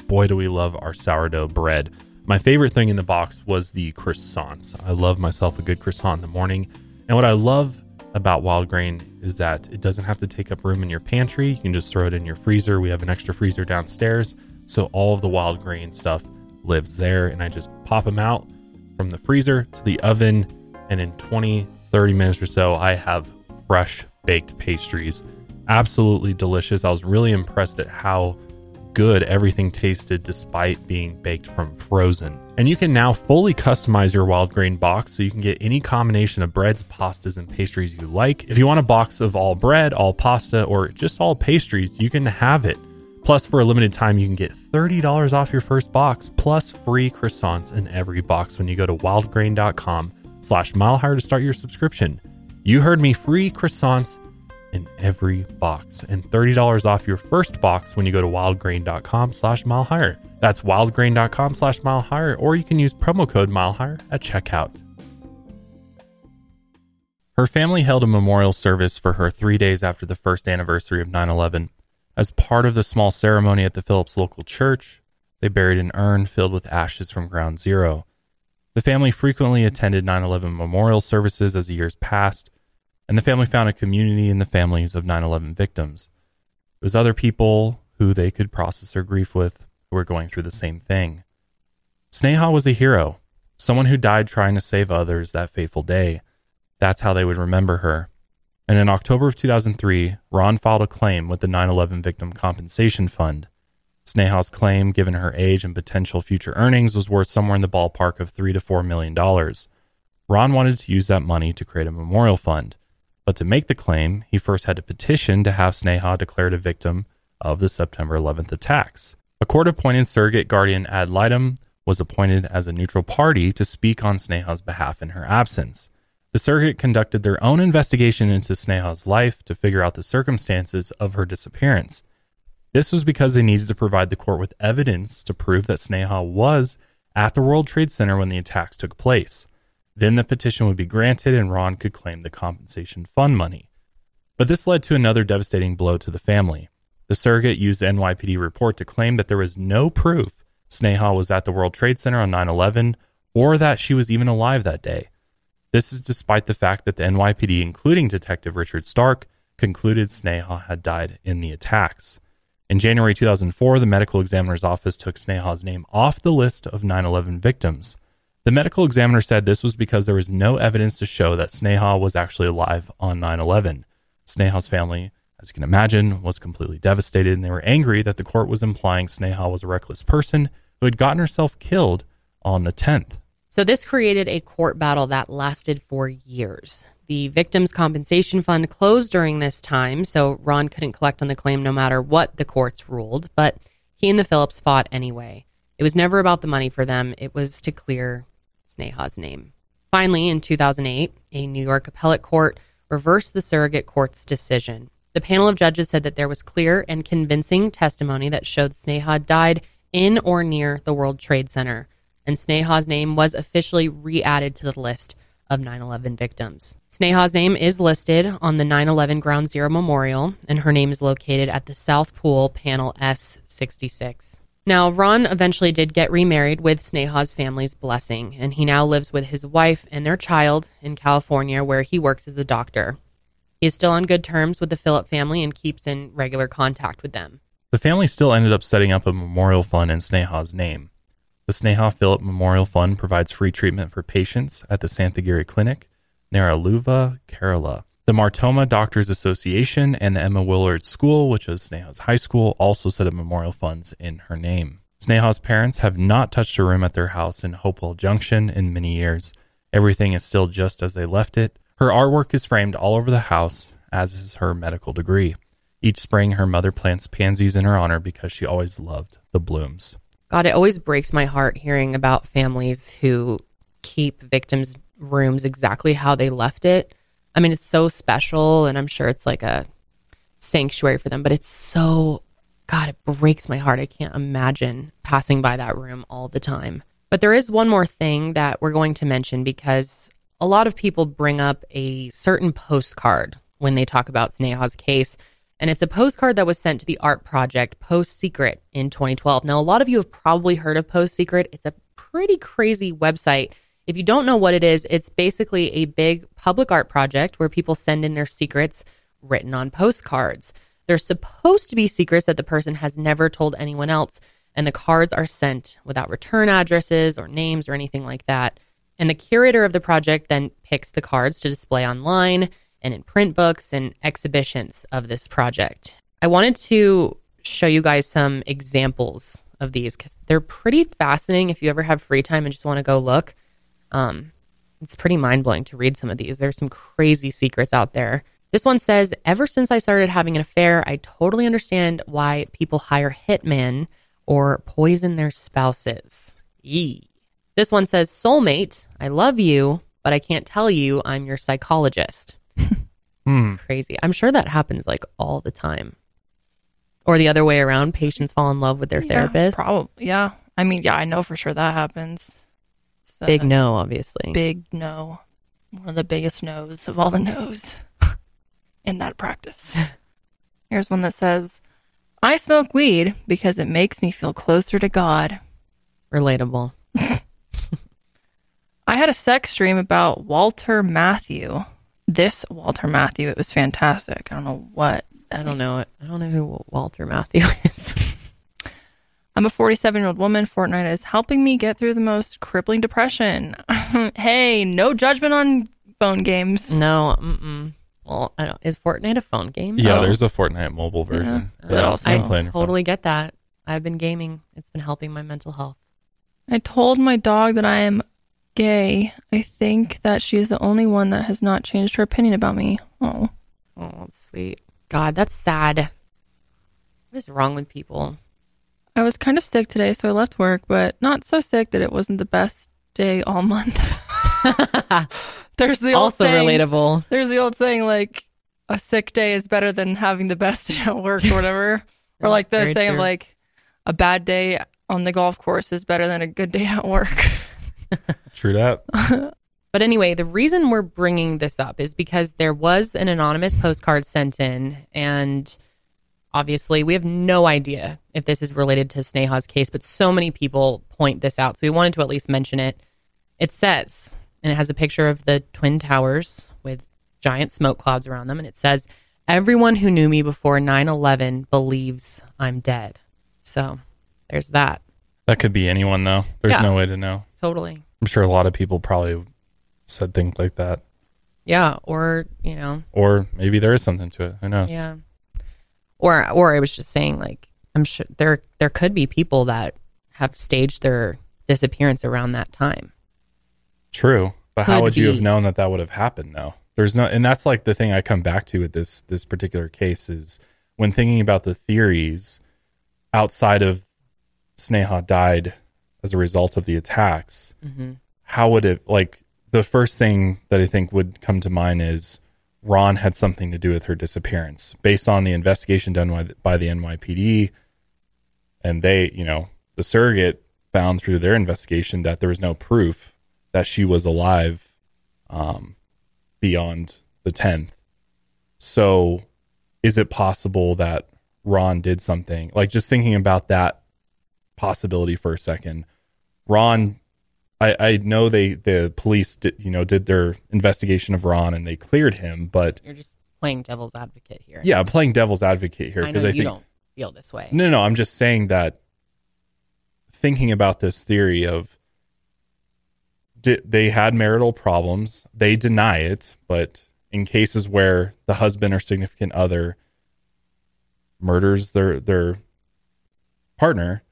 boy, do we love our sourdough bread. My favorite thing in the box was the croissants. I love myself a good croissant in the morning. And what I love about wild grain is that it doesn't have to take up room in your pantry. You can just throw it in your freezer. We have an extra freezer downstairs. So all of the wild grain stuff lives there. And I just pop them out from the freezer to the oven. And in 20, 30 minutes or so, I have fresh baked pastries. Absolutely delicious. I was really impressed at how good everything tasted despite being baked from frozen. And you can now fully customize your wild grain box so you can get any combination of breads, pastas, and pastries you like. If you want a box of all bread, all pasta, or just all pastries, you can have it. Plus, for a limited time, you can get $30 off your first box, plus free croissants in every box when you go to wildgrain.com slash milehigher to start your subscription. You heard me, free croissants in every box and $30 off your first box when you go to wildgrain.com slash mile higher. That's wildgrain.com slash mile higher, or you can use promo code mile higher at checkout. Her family held a memorial service for her three days after the first anniversary of 9 11. As part of the small ceremony at the Philips local church, they buried an urn filled with ashes from ground zero. The family frequently attended 9 11 memorial services as the years passed, and the family found a community in the families of 9 11 victims. It was other people who they could process their grief with who were going through the same thing. Sneha was a hero, someone who died trying to save others that fateful day. That's how they would remember her. And in October of 2003, Ron filed a claim with the 9 11 Victim Compensation Fund. Sneha's claim, given her age and potential future earnings, was worth somewhere in the ballpark of three to four million dollars. Ron wanted to use that money to create a memorial fund, but to make the claim, he first had to petition to have Sneha declared a victim of the September 11th attacks. A court appointed surrogate guardian ad litem was appointed as a neutral party to speak on Sneha's behalf in her absence. The surrogate conducted their own investigation into Sneha's life to figure out the circumstances of her disappearance. This was because they needed to provide the court with evidence to prove that Sneha was at the World Trade Center when the attacks took place. Then the petition would be granted and Ron could claim the compensation fund money. But this led to another devastating blow to the family. The surrogate used the NYPD report to claim that there was no proof Sneha was at the World Trade Center on 9 11 or that she was even alive that day. This is despite the fact that the NYPD, including Detective Richard Stark, concluded Sneha had died in the attacks. In January 2004, the medical examiner's office took Sneha's name off the list of 9 11 victims. The medical examiner said this was because there was no evidence to show that Sneha was actually alive on 9 11. Sneha's family, as you can imagine, was completely devastated and they were angry that the court was implying Sneha was a reckless person who had gotten herself killed on the 10th. So this created a court battle that lasted for years. The Victims Compensation Fund closed during this time, so Ron couldn't collect on the claim no matter what the courts ruled, but he and the Philips fought anyway. It was never about the money for them, it was to clear Sneha's name. Finally, in 2008, a New York appellate court reversed the surrogate court's decision. The panel of judges said that there was clear and convincing testimony that showed Sneha died in or near the World Trade Center and Sneha's name was officially re added to the list of 9 11 victims. Sneha's name is listed on the 9 11 Ground Zero Memorial, and her name is located at the South Pool Panel S 66. Now, Ron eventually did get remarried with Sneha's family's blessing, and he now lives with his wife and their child in California, where he works as a doctor. He is still on good terms with the Philip family and keeps in regular contact with them. The family still ended up setting up a memorial fund in Sneha's name. The Sneha Philip Memorial Fund provides free treatment for patients at the Santagiri Clinic, Naraluva, Kerala. The Mar Thoma Doctors Association and the Emma Willard School, which is Sneha's high school, also set up memorial funds in her name. Sneha's parents have not touched a room at their house in Hopewell Junction in many years. Everything is still just as they left it. Her artwork is framed all over the house, as is her medical degree. Each spring, her mother plants pansies in her honor because she always loved the blooms. God, it always breaks my heart hearing about families who keep victims' rooms exactly how they left it. I mean, it's so special, and I'm sure it's like a sanctuary for them, but it's so, God, it breaks my heart. I can't imagine passing by that room all the time. But there is one more thing that we're going to mention because a lot of people bring up a certain postcard when they talk about Sneha's case. And it's a postcard that was sent to the art project Post Secret in 2012. Now, a lot of you have probably heard of Post Secret. It's a pretty crazy website. If you don't know what it is, it's basically a big public art project where people send in their secrets written on postcards. They're supposed to be secrets that the person has never told anyone else, and the cards are sent without return addresses or names or anything like that. And the curator of the project then picks the cards to display online and in print books and exhibitions of this project. I wanted to show you guys some examples of these because they're pretty fascinating if you ever have free time and just want to go look. Um, it's pretty mind blowing to read some of these. There's some crazy secrets out there. This one says, Ever since I started having an affair, I totally understand why people hire hitmen or poison their spouses. Yee. This one says, Soulmate, I love you, but I can't tell you I'm your psychologist. *laughs* Hmm. Crazy. I'm sure that happens like all the time. Or the other way around, patients fall in love with their therapist. Probably. Yeah. I mean, yeah, I know for sure that happens. It's Big no, obviously. Big no. One of the biggest no's of all the no's *laughs* in that practice. *laughs* Here's one that says, I smoke weed because it makes me feel closer to God. Relatable. *laughs* I had a sex dream about Walter Matthau. This Walter Matthau, it was fantastic. I don't know what. I don't know it. I don't know who Walter Matthau is. I'm a 47 year old woman. Fortnite is helping me get through the most crippling depression. *laughs* hey, no judgment on phone games. no, mm-mm. Well, I don't. Is Fortnite a phone game? Yeah, Oh. there's a Fortnite mobile version. Yeah. But also- I can play on your phone. totally get that. I've been gaming. It's been helping my mental health. I told my dog that I am gay. I think that she is the only one that has not changed her opinion about me. Oh. Oh, that's sweet. God, that's sad. What is wrong with people? I was kind of sick today, so I left work, but not so sick that it wasn't the best day all month. *laughs* There's the old also saying, relatable. There's the old saying like a sick day is better than having the best *laughs* day at work or whatever. *laughs* or like the Very saying of true. like a bad day on the golf course is better than a good day at work. True that. But anyway, the reason we're bringing this up is because there was an anonymous postcard sent in, and obviously we have no idea if this is related to Sneha's case, but so many people point this out. So we wanted to at least mention it. It says, and it has a picture of the Twin Towers with giant smoke clouds around them, and it says, Everyone who knew me before 9 11 believes I'm dead. So there's that. That could be anyone though. There's Yeah. no way to know. Totally. I'm sure a lot of people probably said things like that. Yeah. Or, you know, Or maybe there is something to it. Who knows? Yeah. Or or I was just saying like I'm sure there there could be people that have staged their disappearance around that time. True. But how Could would you have known that that would have happened though? There's no and that's like the thing I come back to with this this particular case is when thinking about the theories outside of Sneha died as a result of the attacks, mm-hmm. how would it like the first thing that I think would come to mind is Ron had something to do with her disappearance based on the investigation done by, by the NYPD. And they, you know, the surrogate found through their investigation that there was no proof that she was alive um, beyond the 10th. So is it possible that Ron did something? Like just thinking about that possibility for a second. Ron, I, I know they the police did you know did their investigation of Ron and they cleared him, but You're just playing devil's advocate here. yeah, playing devil's advocate here I because I, you think don't feel this way. no, no, I'm just saying that thinking about this theory of di- they had marital problems, they deny it, but in cases where the husband or significant other murders their their partner,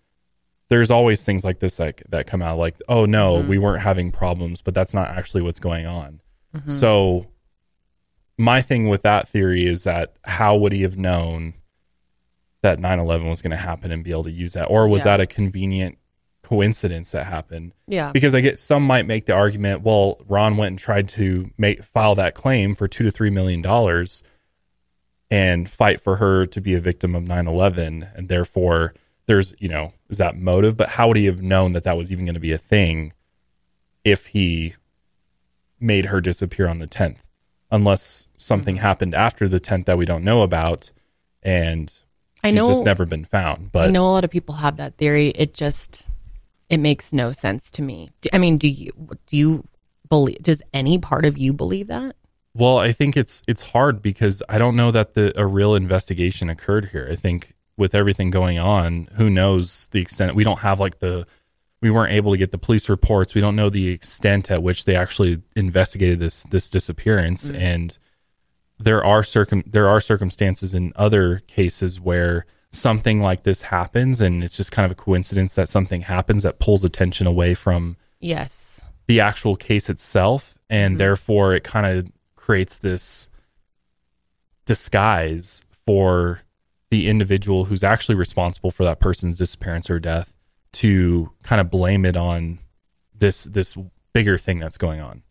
there's always things like this that that come out like, "Oh no, mm-hmm. we weren't having problems, but that's not actually what's going on." Mm-hmm. So my thing with that theory is that how would he have known that 9/11 was going to happen and be able to use that or was Yeah. that a convenient coincidence that happened? Yeah. Because I get some might make the argument, well, Ron went and tried to make file that claim for 2 to 3 million dollars and fight for her to be a victim of 9/11 and therefore there's, you know, is that motive, but how would he have known that that was even going to be a thing if he made her disappear on the 10th? Unless something Mm-hmm. happened after the 10th that we don't know about and I she's know- just never been found. But I know a lot of people have that theory. It just it makes no sense to me. I mean, do you do you believe? Does any part of you believe that? Well, I think it's it's hard because I don't know that the a real investigation occurred here. I think with everything going on, who knows the extent? We don't have like the we weren't able to get the police reports. We don't know the extent at which they actually investigated this this disappearance mm-hmm. and there are circum there are circumstances in other cases where something like this happens and it's just kind of a coincidence that something happens that pulls attention away from Yes. the actual case itself and mm-hmm. therefore it kind of creates this disguise for the individual who's actually responsible for that person's disappearance or death to kind of blame it on this this bigger thing that's going on.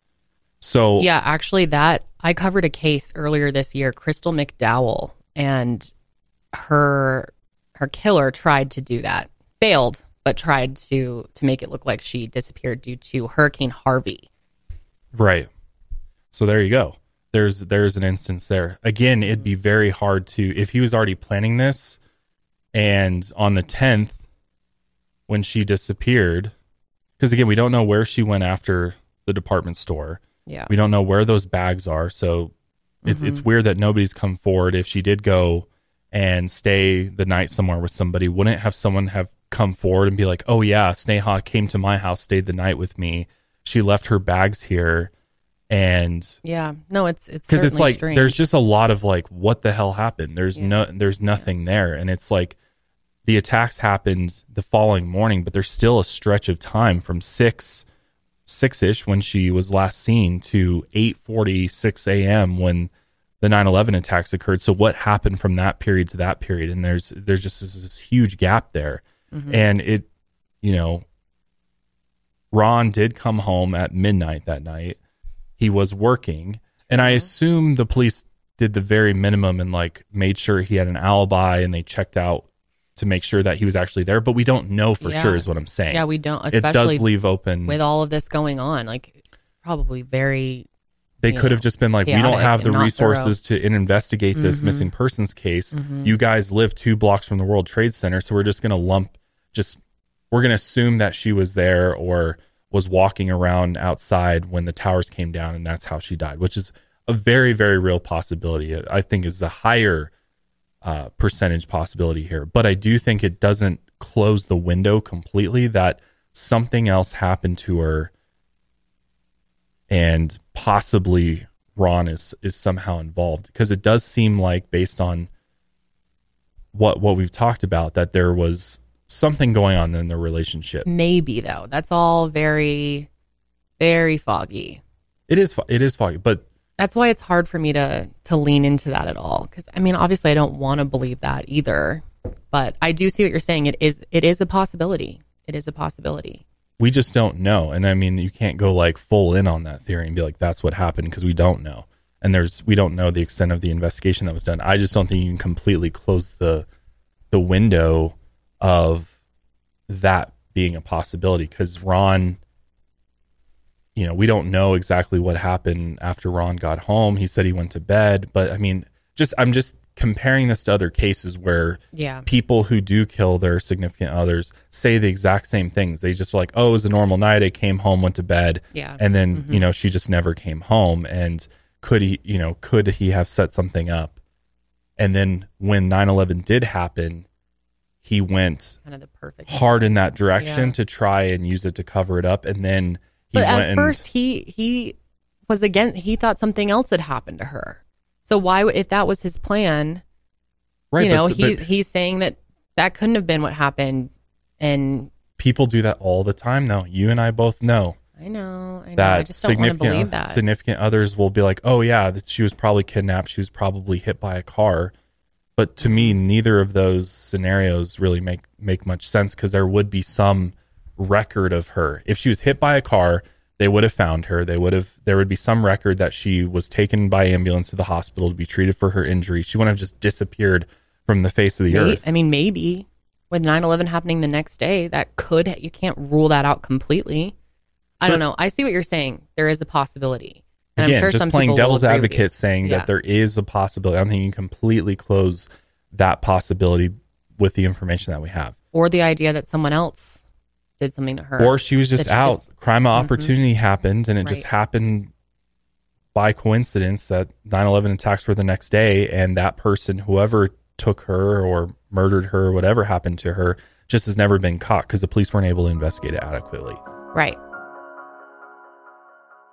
So Yeah, actually, that I covered a case earlier this year, Crystal McDowell, and her her killer tried to do that, failed, but tried to to make it look like she disappeared due to Hurricane Harvey. Right. So there you go. There's there's an instance there. Again, it'd be very hard to if he was already planning this and on the 10th when she disappeared because again, we don't know where she went after the department store. Yeah, We don't know where those bags are, so it's it's mm-hmm. weird that nobody's come forward if she did go and stay the night somewhere with somebody, wouldn't have someone have come forward and be like, "Oh yeah, Sneha came to my house, stayed the night with me. She left her bags here." And yeah. No, it's it's because it's like strange. there's just a lot of like what the hell happened there's Yeah. no there's nothing there and it's like the attacks happened the following morning but there's still a stretch of time from 6 6ish when she was last seen to 8:46 a.m. when the 9/11 attacks occurred so what happened from that period to that period and there's there's just this, this huge gap there Mm-hmm. and it you know Ron did come home at midnight that night he was working and i assume the police did the very minimum and like made sure he had an alibi and they checked out to make sure that he was actually there but we don't know for Yeah. sure is what i'm saying yeah, we don't, it especially does leave open with all of this going on. Like, probably very they you could have know, just been like we don't chaotic have the not resources to in- investigate this Mhm. missing persons case you guys live two blocks from the world trade center so we're just going to lump just we're going to assume that she was there or was walking around outside when the towers came down and that's how she died which is a very very real possibility. I think is the higher uh, percentage possibility here. But i do think it doesn't close the window completely that something else happened to her and possibly Ron is is somehow involved. Because it does seem like based on what what we've talked about that there was something going on in their relationship. maybe though. That's all very, very foggy. It is. It is foggy, but That's why it's hard for me to to lean into that at all. Because I mean, obviously, I don't want to believe that either. But I do see what you're saying. It is it is a possibility. It is a possibility. we just don't know. And I mean, you can't go like full in on that theory and be like that's what happened because we don't know. And there's we don't know the extent of the investigation that was done. I just don't think you can completely close the the window of that being a possibility because Ron you know, we don't know exactly what happened after Ron got home. He said he went to bed, but I mean, just I'm just comparing this to other cases where Yeah. people who do kill their significant others say the exact same things. They just like, oh, it was a normal night. I came home, went to bed, Yeah. and then Mhm. you know she just never came home. And could he, you know, could he have set something up? And then when 9/11 did happen, he went Kind of the perfect hard in that direction Yeah. to try and use it to cover it up, and then he But at and first, he he was again. He thought something else had happened to her. So why, if that was his plan, Right, you know, s- he's but- he's saying that that couldn't have been what happened. And people do that all the time, though. You and I both know. I know, I know, that I just don't want to significant believe that. significant others will be like, "Oh yeah, she was probably kidnapped. She was probably hit by a car." But to me, neither of those scenarios really make make much sense because there would be some record of her. If she was hit by a car, they would have found her. They would have there would be some record that she was taken by ambulance to the hospital to be treated for her injury. She wouldn't have just disappeared from the face of the May- earth. I mean, maybe with 9-11 happening the next day, that could you can't rule that out completely. I don't know. I see what you're saying. There is a possibility, and Again, I'm sure just some playing devil's agree with you. advocate, saying Yeah. that there is a possibility. I don't think you can completely close that possibility with the information that we have. or the idea that someone else did something to her, Or she was just she out. just- Crime of Mhm. opportunity happened, and it just happened by coincidence that 9/11 attacks were the next day, and that person, whoever took her or murdered her, or whatever happened to her, just has never been caught because the police weren't able to investigate it adequately. right?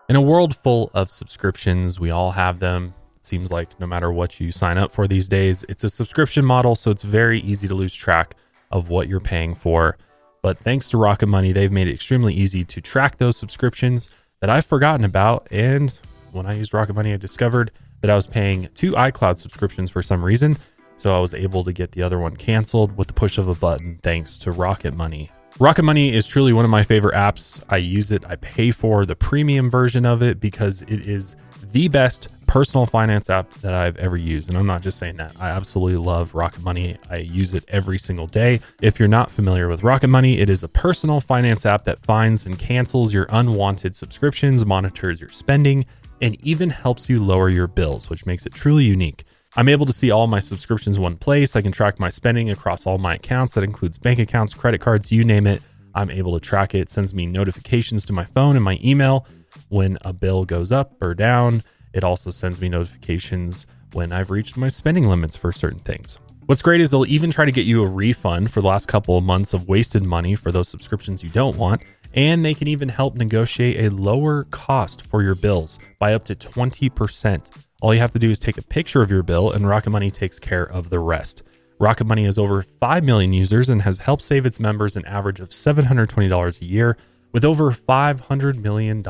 In a world full of subscriptions, we all have them. It seems like no matter what you sign up for these days, it's a subscription model, so it's very easy to lose track of what you're paying for. But thanks to Rocket Money, they've made it extremely easy to track those subscriptions that I've forgotten about. And when I used Rocket Money, I discovered that I was paying two iCloud subscriptions for some reason. So I was able to get the other one canceled with the push of a button thanks to Rocket Money. Rocket Money is truly one of my favorite apps. I use it, I pay for the premium version of it because it is the best personal finance app that I've ever used. And I'm not just saying that. I absolutely love Rocket Money. I use it every single day. If you're not familiar with Rocket Money, it is a personal finance app that finds and cancels your unwanted subscriptions, monitors your spending, and even helps you lower your bills, which makes it truly unique. I'm able to see all my subscriptions in one place. I can track my spending across all my accounts. That includes bank accounts, credit cards, you name it. I'm able to track it. It sends me notifications to my phone and my email when a bill goes up or down. It also sends me notifications when I've reached my spending limits for certain things. What's great is they'll even try to get you a refund for the last couple of months of wasted money for those subscriptions you don't want. And they can even help negotiate a lower cost for your bills by up to 20%. All you have to do is take a picture of your bill, and Rocket Money takes care of the rest. Rocket Money has over 5 million users and has helped save its members an average of $720 a year with over $500 million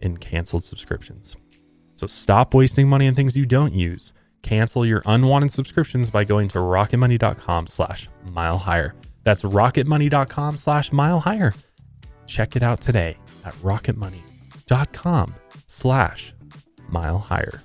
in canceled subscriptions. So stop wasting money on things you don't use. Cancel your unwanted subscriptions by going to rocketmoney.com slash mile higher. That's rocketmoney.com slash mile higher. Check it out today at rocketmoney.com slash mile higher.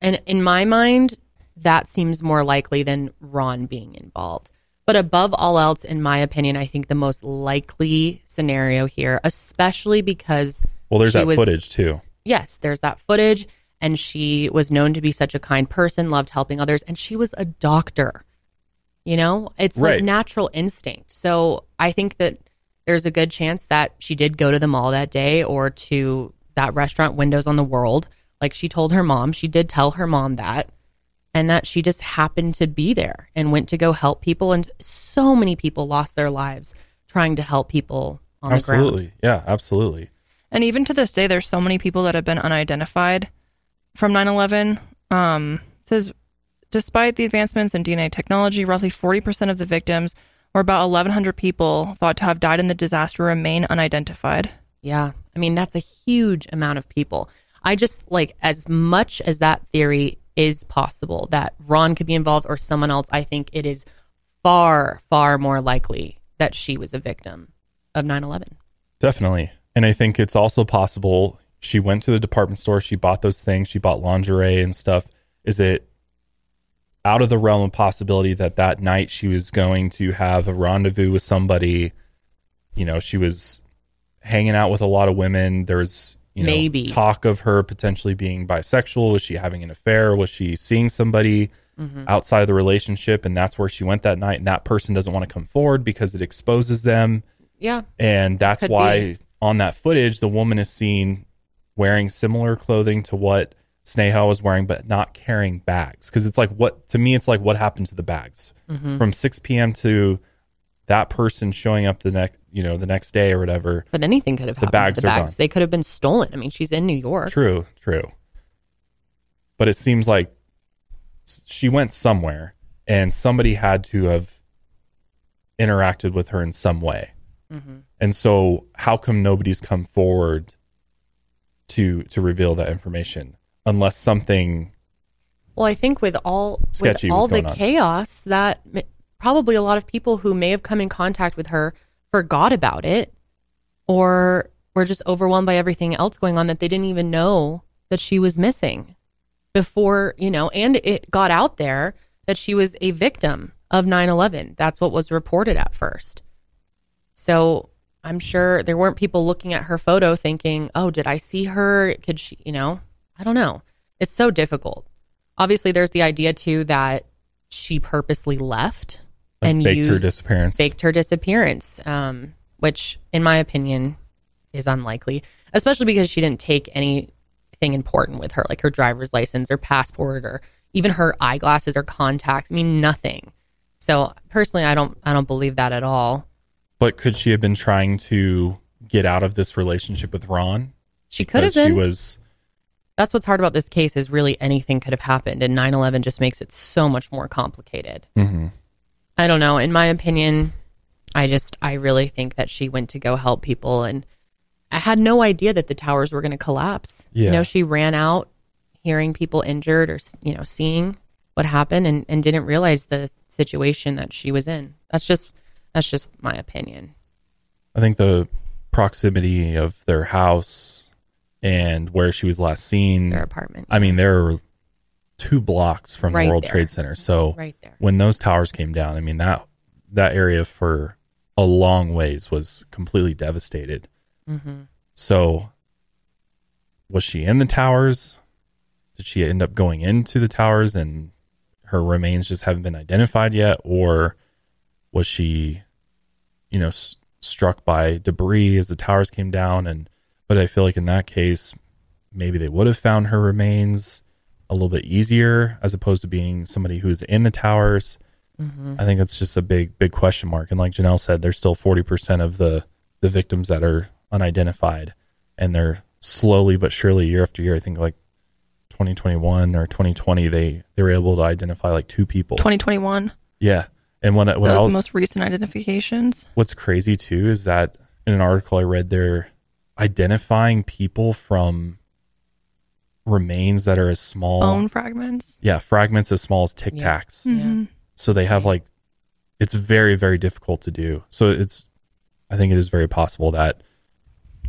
And in my mind, that seems more likely than Ron being involved. But above all else, in my opinion, I think the most likely scenario here, especially because Well, there's that was- footage too. yes, there's that footage, and she was known to be such a kind person, loved helping others, and she was a doctor. You know, it's Right. like natural instinct. So I think that there's a good chance that she did go to the mall that day or to that restaurant, Windows on the World. Like she told her mom, she did tell her mom that, and that she just happened to be there and went to go help people. And so many people lost their lives trying to help people on the ground. Absolutely. Yeah, absolutely. And even to this day, there's so many people that have been unidentified from 9 11. Um, it says, despite the advancements in DNA technology, roughly 40% of the victims, or about 1,100 people, thought to have died in the disaster, remain unidentified. Yeah. I mean, that's a huge amount of people. I just like, as much as that theory is possible that Ron could be involved or someone else, I think it is far, far more likely that she was a victim of 9 11. Definitely. And I think it's also possible she went to the department store, she bought those things, she bought lingerie and stuff. Is it out of the realm of possibility that that night she was going to have a rendezvous with somebody? You know, she was hanging out with a lot of women. There's, you know, Maybe. talk of her potentially being bisexual. Was she having an affair? Was she seeing somebody Mm-hmm. outside of the relationship? And that's where she went that night. And that person doesn't want to come forward because it exposes them. Yeah. And that's Could why be. on that footage, the woman is seen wearing similar clothing to what Sneha was wearing, but not carrying bags. Because it's like, what to me, it's like what happened to the bags Mm-hmm. from 6 p.m. to that person showing up the next, you know, the next day or whatever. But anything could have happened. The bags to the are bags. gone. They could have been stolen. I mean, she's in New York. True, true. But it seems like she went somewhere and somebody had to have interacted with her in some way. Mm-hmm. And so how come nobody's come forward to to reveal that information unless something Well, I think with all Sketchy with all the on. chaos that probably a lot of people who may have come in contact with her forgot about it or were just overwhelmed by everything else going on that they didn't even know that she was missing before, you know, and it got out there that she was a victim of 9/11. That's what was reported at first. So, I'm sure there weren't people looking at her photo thinking, "Oh, did I see her? Could she, you know, I don't know. It's so difficult obviously there's the idea too that she purposely left like, and faked her used- disappearance? faked her disappearance um, which in my opinion is unlikely especially because she didn't take anything important with her like her driver's license or passport or even her eyeglasses or contacts i mean nothing so personally i don't i don't believe that at all But could she have been trying to get out of this relationship with Ron? she could have been She was that's what's hard about this case is really anything could have happened and 9-11 just makes it so much more complicated mhm. I don't know. In my opinion, I just I really think that she went to go help people and I had no idea that the towers were going to collapse. Yeah. You know, she ran out hearing people injured or you know, seeing what happened and and didn't realize the situation that she was in. That's just that's just my opinion. I think the proximity of their house and where she was last seen. Their apartment. I mean, they're two blocks from Right the World there. Trade Center. So Right there. when those towers came down, I mean that that area for a long ways was completely devastated. Mm-hmm. So was she in the towers? Did she end up going into the towers and her remains just haven't been identified yet, or was she, you know, s- struck by debris as the towers came down? And but I feel like in that case, maybe they would have found her remains a little bit easier as opposed to being somebody who's in the towers. Mm-hmm. I think that's just a big, big question mark. And like Janelle said, there's still 40% of the, the victims that are unidentified and they're slowly but surely year after year. I think like 2021 or 2020, they, they were able to identify like two people. 2021. Yeah. And when, when Those was, the most recent identifications. what's crazy too is that in an article I read, they're identifying people from remains that are as small. Bone fragments. Yeah. Fragments as small as tic Yeah. tacs. Mhm. So they have like, it's very, very difficult to do. So it's, I think it is very possible that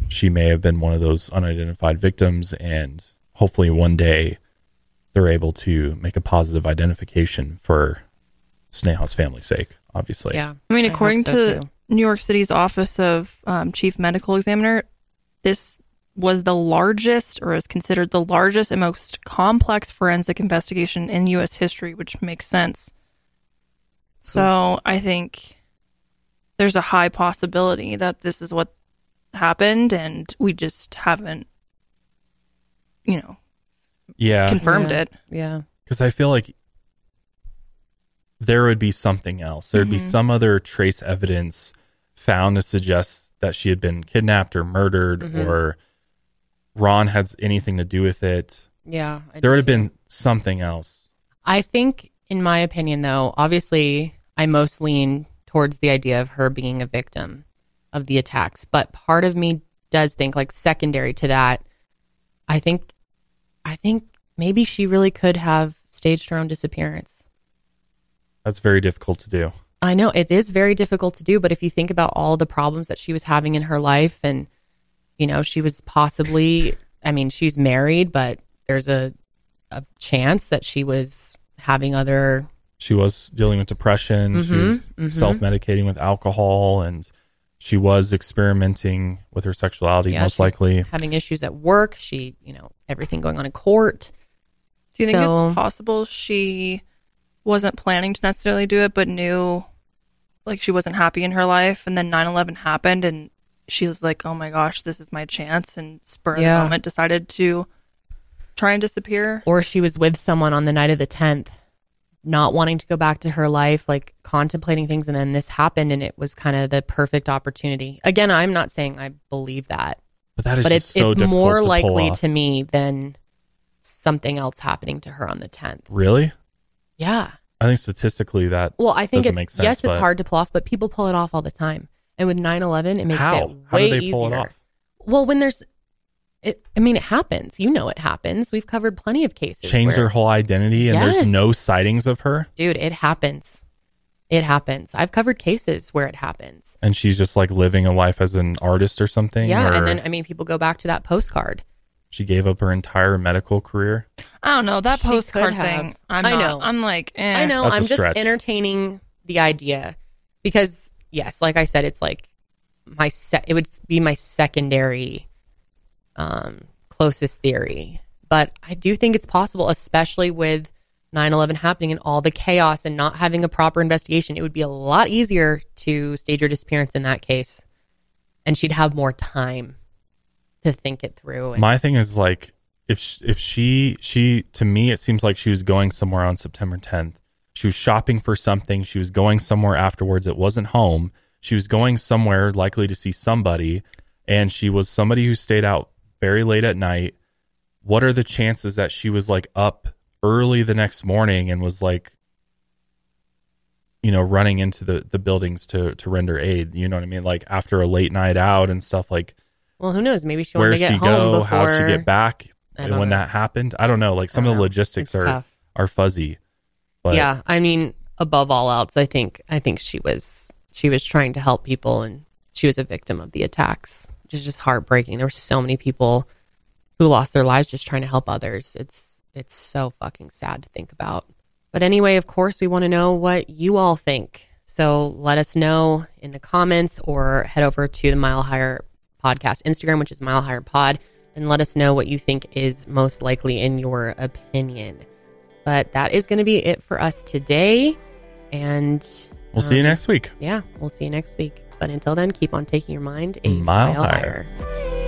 she may have been one of those unidentified victims, and hopefully one day they're able to make a positive identification for Sneha's family's sake, obviously. Yeah. I mean, hope according so, to too. New York City's Office of um, Chief Medical Examiner, this was the largest or is considered the largest and most complex forensic investigation in U.S. history, which makes sense. Hmm. So I think there's a high possibility that this is what happened and we just haven't, you know, Yeah. confirmed Yeah. it. Yeah. because I feel like there would be something else. There'd be mm-hmm. some other trace evidence found to suggest that she had been kidnapped or murdered, mm-hmm. or Ron had anything to do with it. Yeah. I there would have been something else. I think, in my opinion, though, obviously, I most lean towards the idea of her being a victim of the attacks. But part of me does think, like, secondary to that, I think, I think maybe she really could have staged her own disappearance. That's very difficult to do. I know it is very difficult to do, but if you think about all the problems that she was having in her life, and you know, she was possibly, I mean, she's married, but there's a a chance that she was having other She was dealing with depression. she Mhm, was mhm. self medicating with alcohol, and she was experimenting with her sexuality, Yeah, most she was likely. having issues at work. She, you know, everything going on in court. Do you think it's possible she wasn't planning to necessarily do it, but knew like she wasn't happy in her life, and then 9/11 happened, and she was like, "Oh my gosh, this is my chance," and spur of Yeah. the moment decided to try and disappear. Or she was with someone on the night of the 10th, not wanting to go back to her life, like contemplating things. And then this happened and it was kind of the perfect opportunity. Again, I'm not saying I believe that, But that is but just it's, so it's difficult more to pull likely off. to me than something else happening to her on the 10th. Really? Yeah. I think statistically that Well, I think Doesn't it, make sense, yes, it's but- hard to pull off, but people pull it off all the time. And with 9/11, it makes how? it How way do they pull easier. it off? Well, when there's, it, I mean, it happens. You know, it happens. We've covered plenty of cases. Change where- her whole identity and Yes. there's no sightings of her dude. It happens. It happens. I've covered cases where it happens. and she's just like living a life as an artist or something. Yeah, or and then I mean, people go back to that postcard. she gave up her entire medical career. I don't know that She postcard thing. I'm I not- know. I'm like, eh. I know. That's a I'm just stretch. entertaining the idea because, yes, like I said, it's like my se- it would be my secondary, um, closest theory. But I do think it's possible, especially with 9/11 happening and all the chaos and not having a proper investigation. It would be a lot easier to stage her disappearance in that case, and she'd have more time to think it through. And, My thing is like if sh- if she she to me it seems like she was going somewhere on September 10th. She was shopping for something. She was going somewhere afterwards. It wasn't home. She was going somewhere likely to see somebody, and she was somebody who stayed out very late at night. What are the chances that she was like up early the next morning and was like you know running into the the buildings to to render aid you know what i mean like after a late night out and stuff like well, who knows? Maybe she wanted where to get she home go, before. how'd she get back and when know. that happened. I don't know. Like some of the know. logistics It's are tough. are fuzzy. But yeah, I mean, above all else, I think I think she was she was trying to help people, and she was a victim of the attacks, is just heartbreaking. There were so many people who lost their lives just trying to help others. It's it's so fucking sad to think about. But anyway, of course, we want to know what you all think. So let us know in the comments or head over to the Mile Higher Podcast Instagram, which is Mile Higher Pod, and let us know what you think is most likely in your opinion. But that is going to be it for us today. And we'll see you um, next week. Yeah, we'll see you next week. But until then, keep on taking your mind a Mile mile, higher. higher.